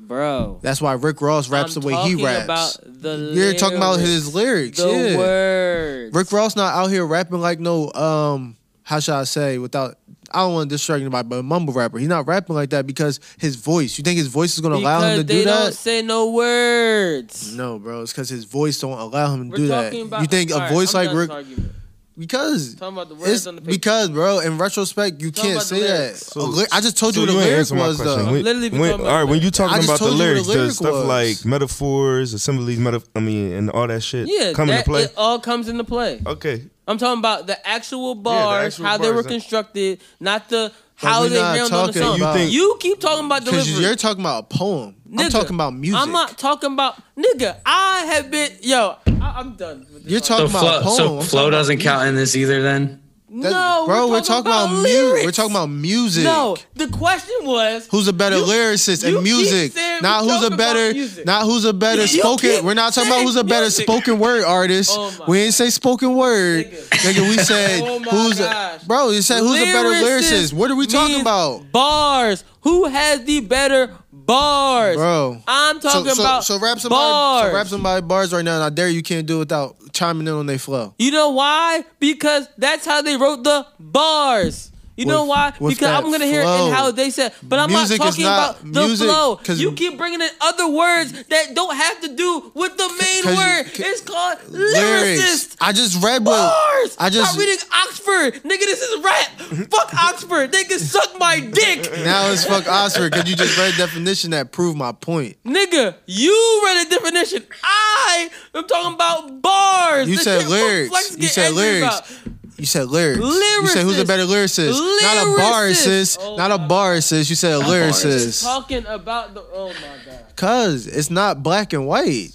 bro. That's why Rick Ross raps I'm the way he raps. About the You're talking about his lyrics. The yeah. words. Rick Ross not out here rapping like no um how should I say without I don't want to distract anybody, but a mumble rapper. He's not rapping like that because his voice. You think his voice is gonna allow him to do Because they do don't say no words. No, bro. It's because his voice don't allow him to We're do that. about. you think all a right, voice I'm like done Rick? argument. Because Talking about the words it's on the paper. because, bro. In retrospect, you Talking can't say that. lyrics. A ly- I just told So you what you a ain't lyric answer my was, question. though. When- literally when- talking about all right, when you talking about the told you what a lyrics, lyric stuff was. like metaphors, assemblies, meta- I mean, and all that shit yeah, come that, into play? it all comes into play. Okay, I'm talking about the actual bars, actual how they were bars. constructed, not the how we're they not ran on the talking song. about- You, You think- keep talking about Because delivery. you're talking about a poem. I'm Nigga, talking about music. I'm not talking about nigga. I have been yo. I, I'm done. With this You're argument. So talking about flow, a poem. so I'm flow talking doesn't about count in this either. Then That- no, bro, we're talking about, mu- lyrics. We're talking about music. No, the question was Who's a better You- lyricist in music? Not who's a better, not who's a better spoken. We're not talking about who's a better music. spoken word artist. Oh we ain't say spoken word, nigga. We said Oh who's, gosh. a, bro. You said who's a better Lyricist lyricist? What are we talking about, Bars. Who has the better bars? bro? I'm talking so, so, about so rap somebody, bars. so rap somebody bars right now, and I dare you can't do it without chiming in on their flow. You know why? Because that's how they wrote the bars. You know why? Because I'm gonna hear it flow. in how they said, but I'm Music not talking not- about the music- flow. You keep bringing in other words that don't have to do with the main word. c- it's called lyricist. I just read what Bars. I just Stop reading Oxford, nigga. This is rap. Fuck Oxford. They can suck my dick, now it's fuck Oxford because you just read a definition that proved my point. nigga. You read a definition. I am talking about bars. You The said lyrics. You said lyrics. about. You said lyrics. You said who's a better lyricist? Not a barist. Oh not a barist. You said a lyricist. Talking about the oh my god. Cause it's not black and white.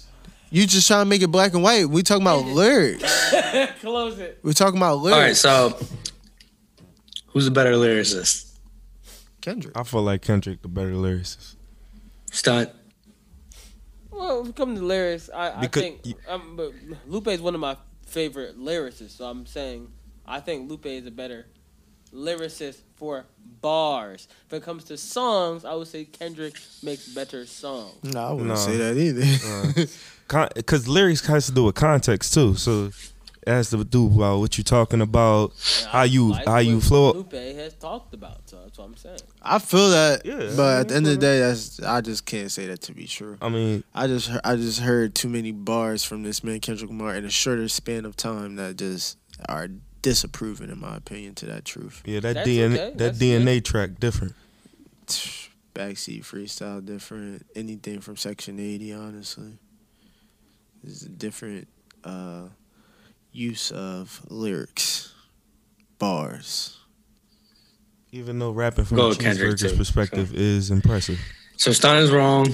You just trying to make it black and white. We talking about lyrics. Close it. We talking about lyrics. All right, so who's a better lyricist? Kendrick. I feel like Kendrick the better lyricist. Stunt. Well, if it comes to lyrics, I, I Because think you- um, but Lupe is one of my favorite lyricists. So I'm saying I think Lupe is a better lyricist for bars. If it comes to songs, I would say Kendrick makes better songs. No, I wouldn't No. say that either. Because lyrics has to do with context too. So it has to do about what you're talking about, how you Like how you flow. Lupe has talked about. So that's what I'm saying. I feel that, Yeah, but at the end of the day, that's I just can't say that to be true. I mean, I just I just heard too many bars from this man Kendrick Lamar in a shorter span of time that just are disapproving, in my opinion, to that truth. yeah, that That's DNA okay. that That's DNA track different. Backseat freestyle different. Anything from Section 80, honestly. Is a different uh, use of lyrics, bars. Even though rapping from Go a with cheeseburger's too. perspective is impressive. So Stunt is wrong.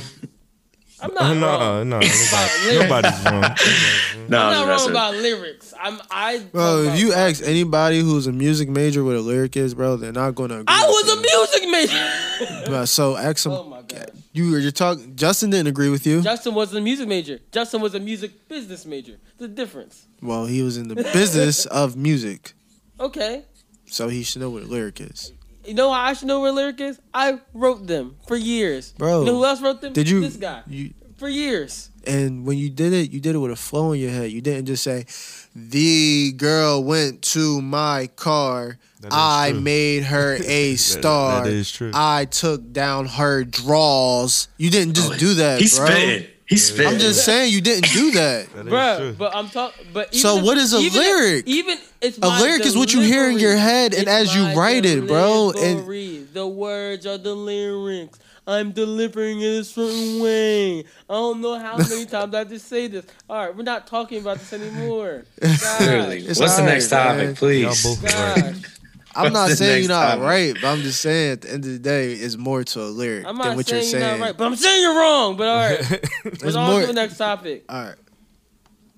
I'm not no, wrong. no, about nobody, nobody's wrong. No, I'm I'm not wrong about lyrics. I'm I. Bro, if you ask anybody who's a music major what a lyric is, bro, they're not gonna agree. I was a music major. Bro, so ask them. oh my god. You you're talking. Justin didn't agree with you. Justin was a music major. Justin was a music business major. The difference. Well, he was in the business of music, Okay. so he should know what a lyric is. You know how I should know where lyric is? I wrote them for years. Bro, You know who else wrote them? did you- This guy. You For years. And when you did it, you did it with a flow in your head. You didn't just say, "The girl went to my car. I true. made her a star. that is true. I took down her draws." You didn't just Oh, do that, He's bro. spitting. He's spitting. I'm just saying you didn't do that. That is Bruh, true. but I'm talking. But So even- what is a even- lyric? Even it's A my lyric is what you hear in your head and It's as you my write it, bro, and- the words are the lyrics. I'm delivering it a certain way. I don't know how many times I have to say this. All right, we're not talking about this anymore. Clearly. What's the alright, next topic, man. Y'all please? both I'm not saying you're not topic? right, but I'm just saying at the end of the day, it's more to a lyric I'm than what saying you're you're saying. not right, but I'm saying you're wrong. But all right, let's on more- to the next topic. All right,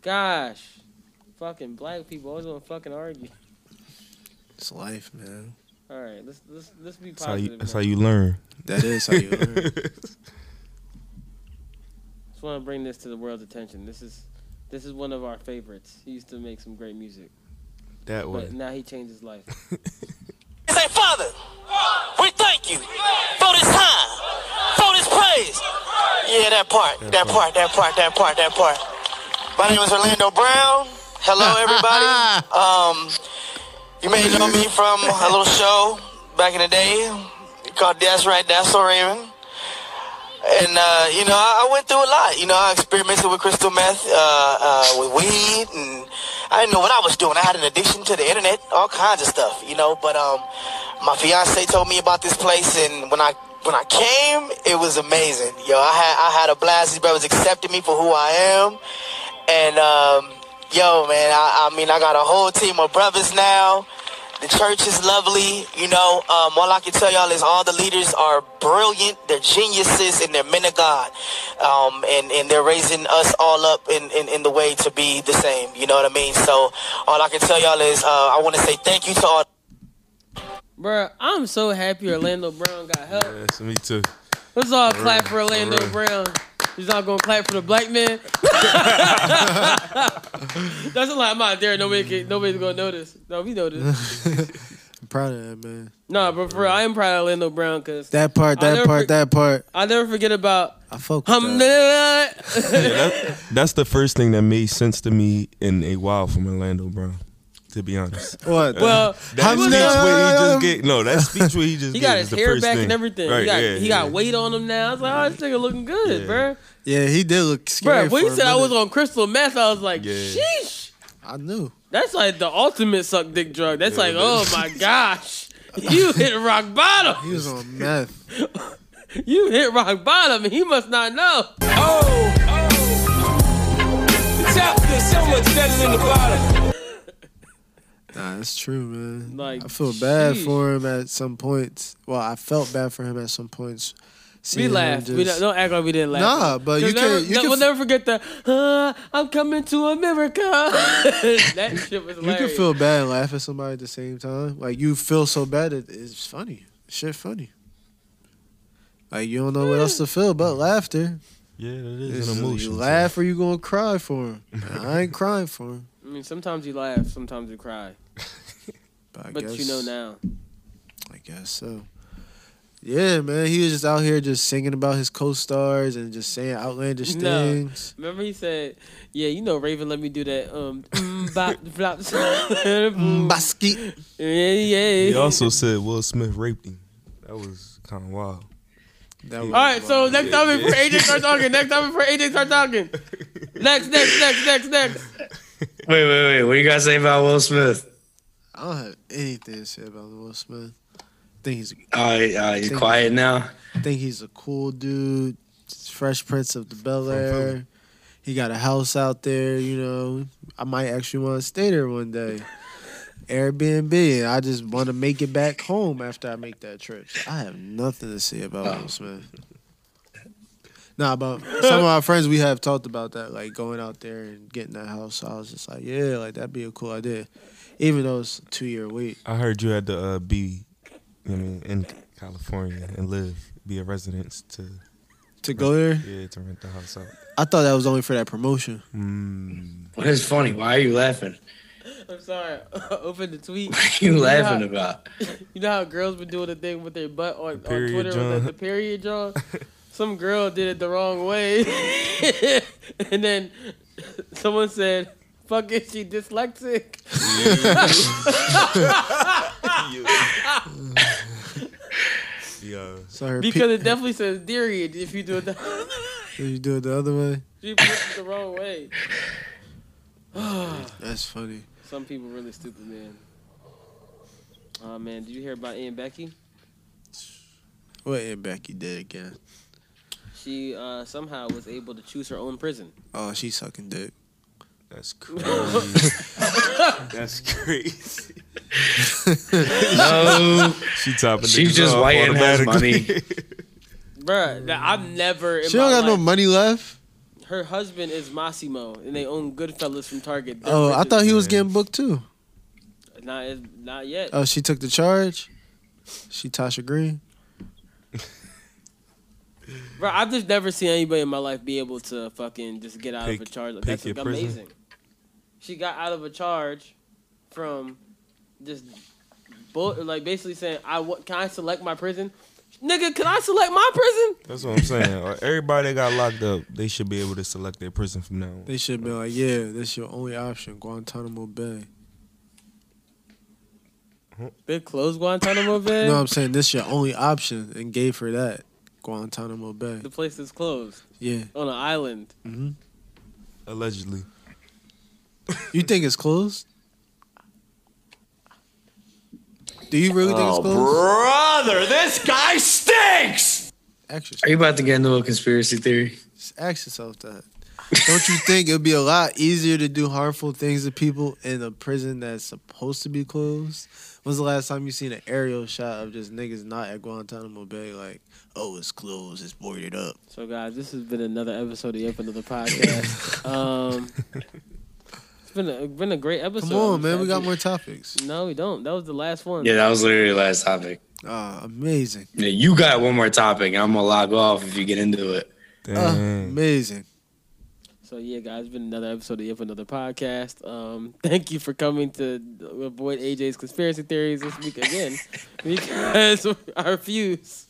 Gosh, fucking black people always want to fucking argue. it's life, man. All right, let's let's let's be That's how you. positive. That's how you learn. That is how you learn. Just want to bring this to the world's attention. This is this is one of our favorites. He used to make some great music, That way. but now he changed his life. Say, Father, we thank you for this time, for this praise. Yeah, that part, that part, that part, that part, that part. My name is Orlando Brown. Hello, everybody. um, you may know me from a little show back in the day called That's Right, That's So Raymond. And, uh, you know, I, I went through a lot. You know, I experimented with crystal meth, uh, uh, with weed, and I didn't know what I was doing. I had an addiction to the internet, all kinds of stuff, you know. But um, my fiance told me about this place, and when I when I came, it was amazing. Yo, I had I had a blast. These brothers accepted me for who I am, and um, yo, man, I, I mean, I got a whole team of brothers now The church is lovely. You know, um, all I can tell y'all is all the leaders are brilliant. They're geniuses and they're men of God. Um, and, and they're raising us all up in, in, in the way to be the same. You know what I mean? So all I can tell y'all is uh, I want to say thank you to all. Bruh, I'm so happy Orlando Brown got help. Yes, me too. Let's all clap for Orlando word. Brown. He's not gonna clap for the black man. That's a lot. I'm out there. Nobody can, nobody's gonna notice. No, we notice. I'm proud of that man. nah, but for real, I am proud of Orlando Brown because That part, that part, that part. I'll never forget about. I fuck Yeah, that- that's the first thing that made sense to me in a while from Orlando Brown. To be honest, What? Well, that he speech was- where he just um, get no, that speech where he just He got his hair back thing. and everything. Right, he got yeah, he yeah. got weight on him now. I was like, oh, this nigga looking good, Yeah. bruh. Yeah, he did look scary. Bruh, when he for a said I was on crystal meth, I was like, Yeah. sheesh. I knew. That's like the ultimate suck dick drug. That's Yeah, like, that- oh my gosh, you hit rock bottom. He was on meth. You hit rock bottom, and he must not know. Oh, oh. the top is so much better than the bottom. Nah, that's true, man. Like, I feel bad sheesh. for him at some points. Well, I felt bad for him at some points. We Seeing him laughed. We don't, don't act like we didn't laugh. Nah, but you never, can- you no, can we'll never forget the uh, "I'm coming to America." that shit was You can feel bad and laugh at somebody at the same time. Like you feel so bad, it, it's funny. Shit, funny. Like you don't know what else to feel but laughter. Yeah, it is It's an either emotion. You laugh or you gonna cry for him. I ain't crying for him. I mean, sometimes you laugh, sometimes you cry, But, I but you guess- know now. I guess so. Yeah, man, he was just out here just singing about his co-stars and just saying outlandish No. things. Remember he said, "Yeah, you know, Raven, let me do that." Um, bop, flop, Basket. Yeah, yeah. He also said Will Smith raped him. That was kind of wild. That All right, so next time before AJ start talking, next time before AJ start talking, next, next, next, next, next. Wait, wait, wait. What you gotta say about Will Smith? I don't have anything to say about Will Smith. I think he's Oh, uh, he's Think- quiet now. I think he's a cool dude. Fresh Prince of the Bel Air. He got a house out there, you know. I might actually want to stay there one day. Airbnb. I just want to make it back home after I make that trip. I have nothing to say about Oh. Will Smith. Nah, but some of our friends we have talked about that, like going out there and getting that house. So I was just like, yeah, like that'd be a cool idea, even though it's two year wait. I heard you had to uh, be, you know, I mean, in California and live, be a resident to To go there, yeah, to rent the house out. I thought that was only for that promotion. Mm. What is funny? Why are you laughing? I'm sorry. Open the tweet. What are you know laughing how- about? You know how girls been doing the thing with their butt on, on Twitter, John. with the, the period John. Some girl did it the wrong way, and then someone said, "Fuck it, she dyslexic." Yeah. So her because it definitely says period if you do it. The, If you do it the other way, she put it the wrong way. that's funny. Some people really stupid, man. Oh man, did you hear about Aunt Becky? What Aunt Becky did again? She uh, somehow was able to choose her own prison. Oh, she's sucking dick. That's crazy. That's crazy. No. she topping. She's just off white and has money. Bruh, I've never. In She don't got no money left. Her husband is Mossimo, and they own Goodfellas from Target. They're Oh, I thought as- he was getting booked too. Not, not yet. Oh, she took the charge. She Tasha Green. Bro, I've just never seen anybody in my life be able to fucking just get out of a charge. pick That's like, prison. amazing. She got out of a charge from just bull, like basically saying, "I what can I select my prison? Nigga, can I select my prison? That's what I'm saying. Everybody that got locked up, they should be able to select their prison from now on. They should be like, yeah, that's your only option, Guantanamo Bay. They closed Guantanamo Bay. No, I'm saying this your only option, and gave her that Guantanamo Bay. the place is closed Yeah. on an island. hmm Allegedly. You think it's closed? Do you really think it's Oh, closed? brother, this guy stinks! Ask Are you about to get into a conspiracy theory? just ask yourself that. Don't you think it'd be a lot easier to do harmful things to people in a prison that's supposed to be closed? When's the last time you seen an aerial shot of just niggas not at Guantanamo Bay? Like, oh, it's closed, it's boarded up. So, guys, this has been another episode of Yep Another Podcast. um, it's been a, been a great episode. Come on, man, we got more topics. No, we don't. That was the last one. Yeah, that was literally the last topic. Ah, amazing. Yeah, you got one more topic. I'm gonna log off if you get into it. Ah, amazing. So yeah, guys, it's been another episode of Yep Another Podcast. Um, thank you for coming to avoid AJ's conspiracy theories this week again, because I refuse.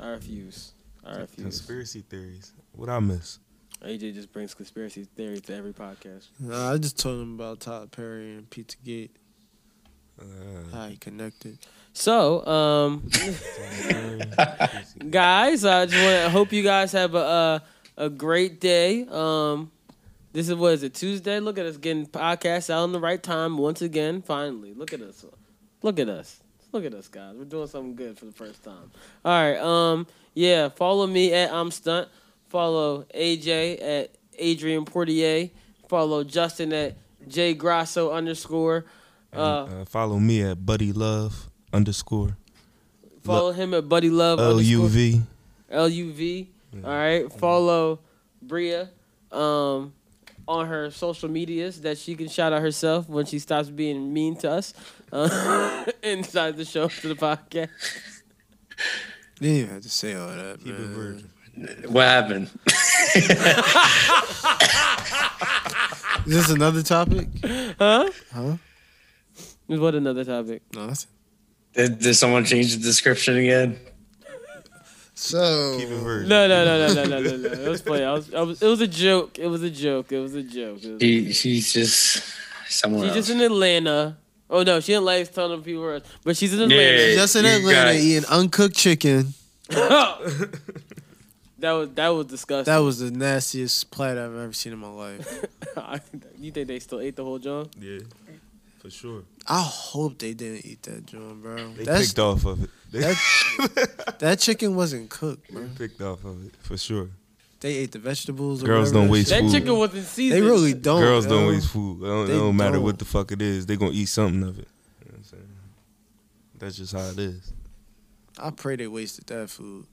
I refuse. I refuse. Conspiracy theories. What I miss? AJ just brings conspiracy theories to every podcast. Nah, I just told him about Todd Perry and Pizza Gate. Uh, How he connected. So, um, guys, I just want to hope you guys have a uh, a great day. Um, this is what is it Tuesday? Look at us getting podcasts out in the right time once again. Finally, look at us. Look at us. Look at us, guys. We're doing something good for the first time. All right. Um. Yeah. Follow me at I'm Stunt. Follow AJ at Adrian Portier. Follow Justin at J Grasso underscore. Uh, uh, follow me at Buddy Love underscore. Follow him at Buddy Love L U V. L U V. All right. Follow Bria um, on her social medias that she can shout out herself when she stops being mean to us uh, inside the show to the podcast. You didn't even have to say all that, Keep it man. virgin. What happened? Is this another topic? Huh? Huh? What another topic? No, that's Did, did someone change the description again? so. Keep it virgin. No, no, no, no, no, no, no, no. It was funny. I was, I was, it was a joke. It was a joke. It was a joke. It was- She, she's just somewhere She's else. just in Atlanta. Oh no, she didn't like telling people where, but she's in Atlanta. Yeah. Just in You Atlanta got- eating uncooked chicken. That was that was disgusting. That was the nastiest platter I've ever seen in my life. you think they still ate the whole John? Yeah, for sure. I hope they didn't eat that joint, bro. They That's, picked off of it. They, that, that chicken wasn't cooked, bro. they picked off of it for sure. They ate the vegetables. Girls whatever don't waste shit- That food. chicken wasn't seasoned. They really don't. Girls don't waste food. It don't, it They don't matter don't. what the fuck it is. They gonna eat something of it. You know what I'm saying? That's just how it is. I pray they wasted that food.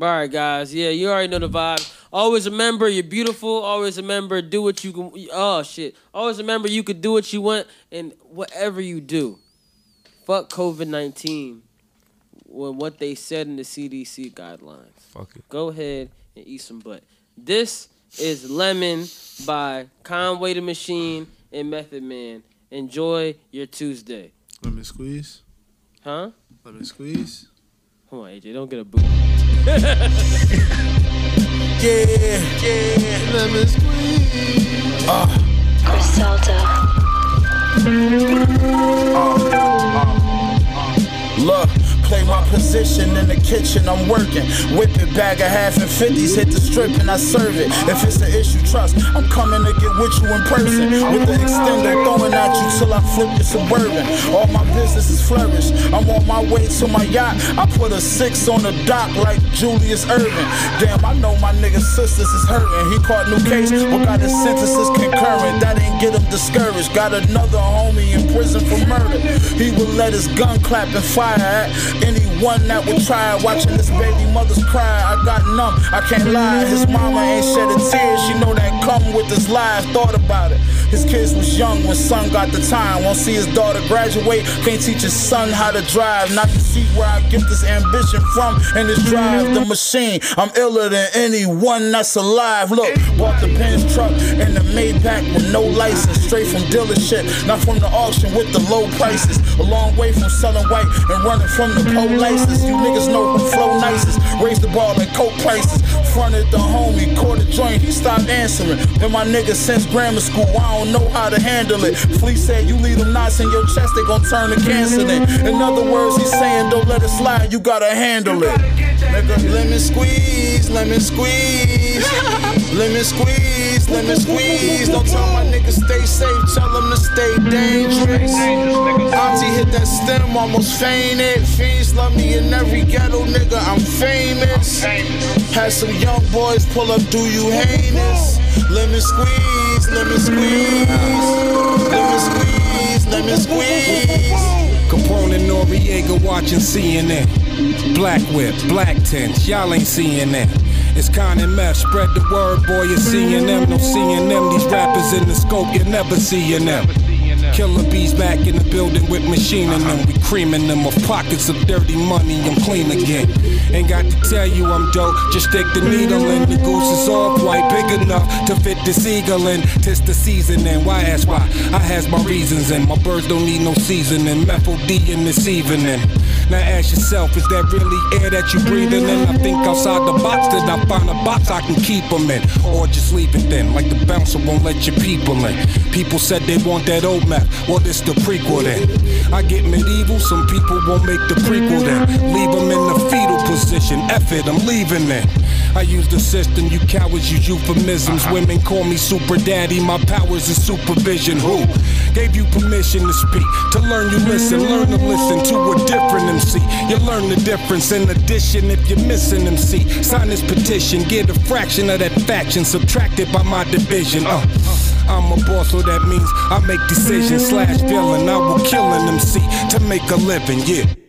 All right, guys. Yeah, you already know the vibe. Always remember you're beautiful. Always remember do what you can. Oh shit. Always remember you could do what you want and whatever you do. Fuck COVID nineteen. When what they said in the CDC guidelines. Fuck it. Go ahead and eat some butt. This is Lemon by Conway the Machine and Method Man. Enjoy your Tuesday. Lemon squeeze. Huh? Lemon squeeze. Come on, AJ. Don't get a boot. Yeah, yeah. Lemon squeeze. Uh. Uh, uh, Look, play my position in the kitchen, I'm working. Whip it, bag of half and fifties, hit the strip and I serve it. If it's an issue, trust, I'm coming to get with you in person. With the extender throwing at you till I flip your suburban. All my businesses flourish. I'm on my way to my yacht. I put a six on the dock like Julius Erving. Damn, I know my nigga's sisters is hurting. He caught new case, but got his sentences concurrent. That ain't get him discouraged. Got another homie in prison for murder. He will let his gun clap and fire at anyone that would try. Watching this baby mother's cry, I got numb. I can't lie. His mama ain't shed a tear. She know that come with this life. Thought about it. His kids was young when son got the time. Won't see his daughter graduate. Can't teach his son how to drive. Not to see where I get this ambition from. And this drive the machine. I'm iller than anyone that's alive. Look, bought the Benz truck and the Maybach with no license. Straight from dealership, not from the auction with the low prices. A long way from selling white and running from the polices. You niggas know who flow nicest. Raise the ball and coke prices. Fronted the homie, caught a joint, he stopped answering. Been my nigga since grammar school, I don't know how to handle it. Flea said you leave them knots in your chest, they gon' turn to cancer. In other words, he's saying don't let it slide, you gotta handle it. Nigga, lemon squeeze, lemon squeeze. Lemon squeeze, lemon squeeze. Don't tell my niggas stay safe, tell them to stay dangerous. Auntie hit that stem, almost fainted. Fiends love me in every ghetto, nigga, I'm famous. Had some young boys pull up, do you heinous? Lemon squeeze, lemon squeeze, lemon squeeze, lemon squeeze. Capone and Noriega watching CNN. Black whip, black tents, y'all ain't seeing that. It's Con and Meth, spread the word, boy, you're seeing them, no seeing them. These rappers in the scope, you're never seeing them. Killer bees back in the building with machine in them. We creaming them of pockets of dirty money. I'm clean again. Ain't got to tell you I'm dope. Just stick the needle in. The goose is all quite big enough to fit the seagull in. Tis the season and why ask why? I has my reasons and my birds don't need no seasoning. Methyl D in this evening. Now ask yourself, is that really air that you're breathing in? I think outside the box that I find a box I can keep them in. Or just leave it then, like the bouncer won't let your people in. People said they want that old map. Well, this the prequel then. I get medieval, some people won't make the prequel then. Leave them in the fetal position. F it, I'm leaving then. I use the system, you cowards use euphemisms. Uh-huh. Women call me super daddy, my powers is supervision. Who gave you permission to speak? To learn, you listen, learn to listen to a different MC. You learn the difference. In addition, if you're missing MC, sign this petition, get a fraction of that faction subtracted by my division. Uh. I'm a boss, so that means I make decisions slash villain. I will kill an MC to make a living, yeah.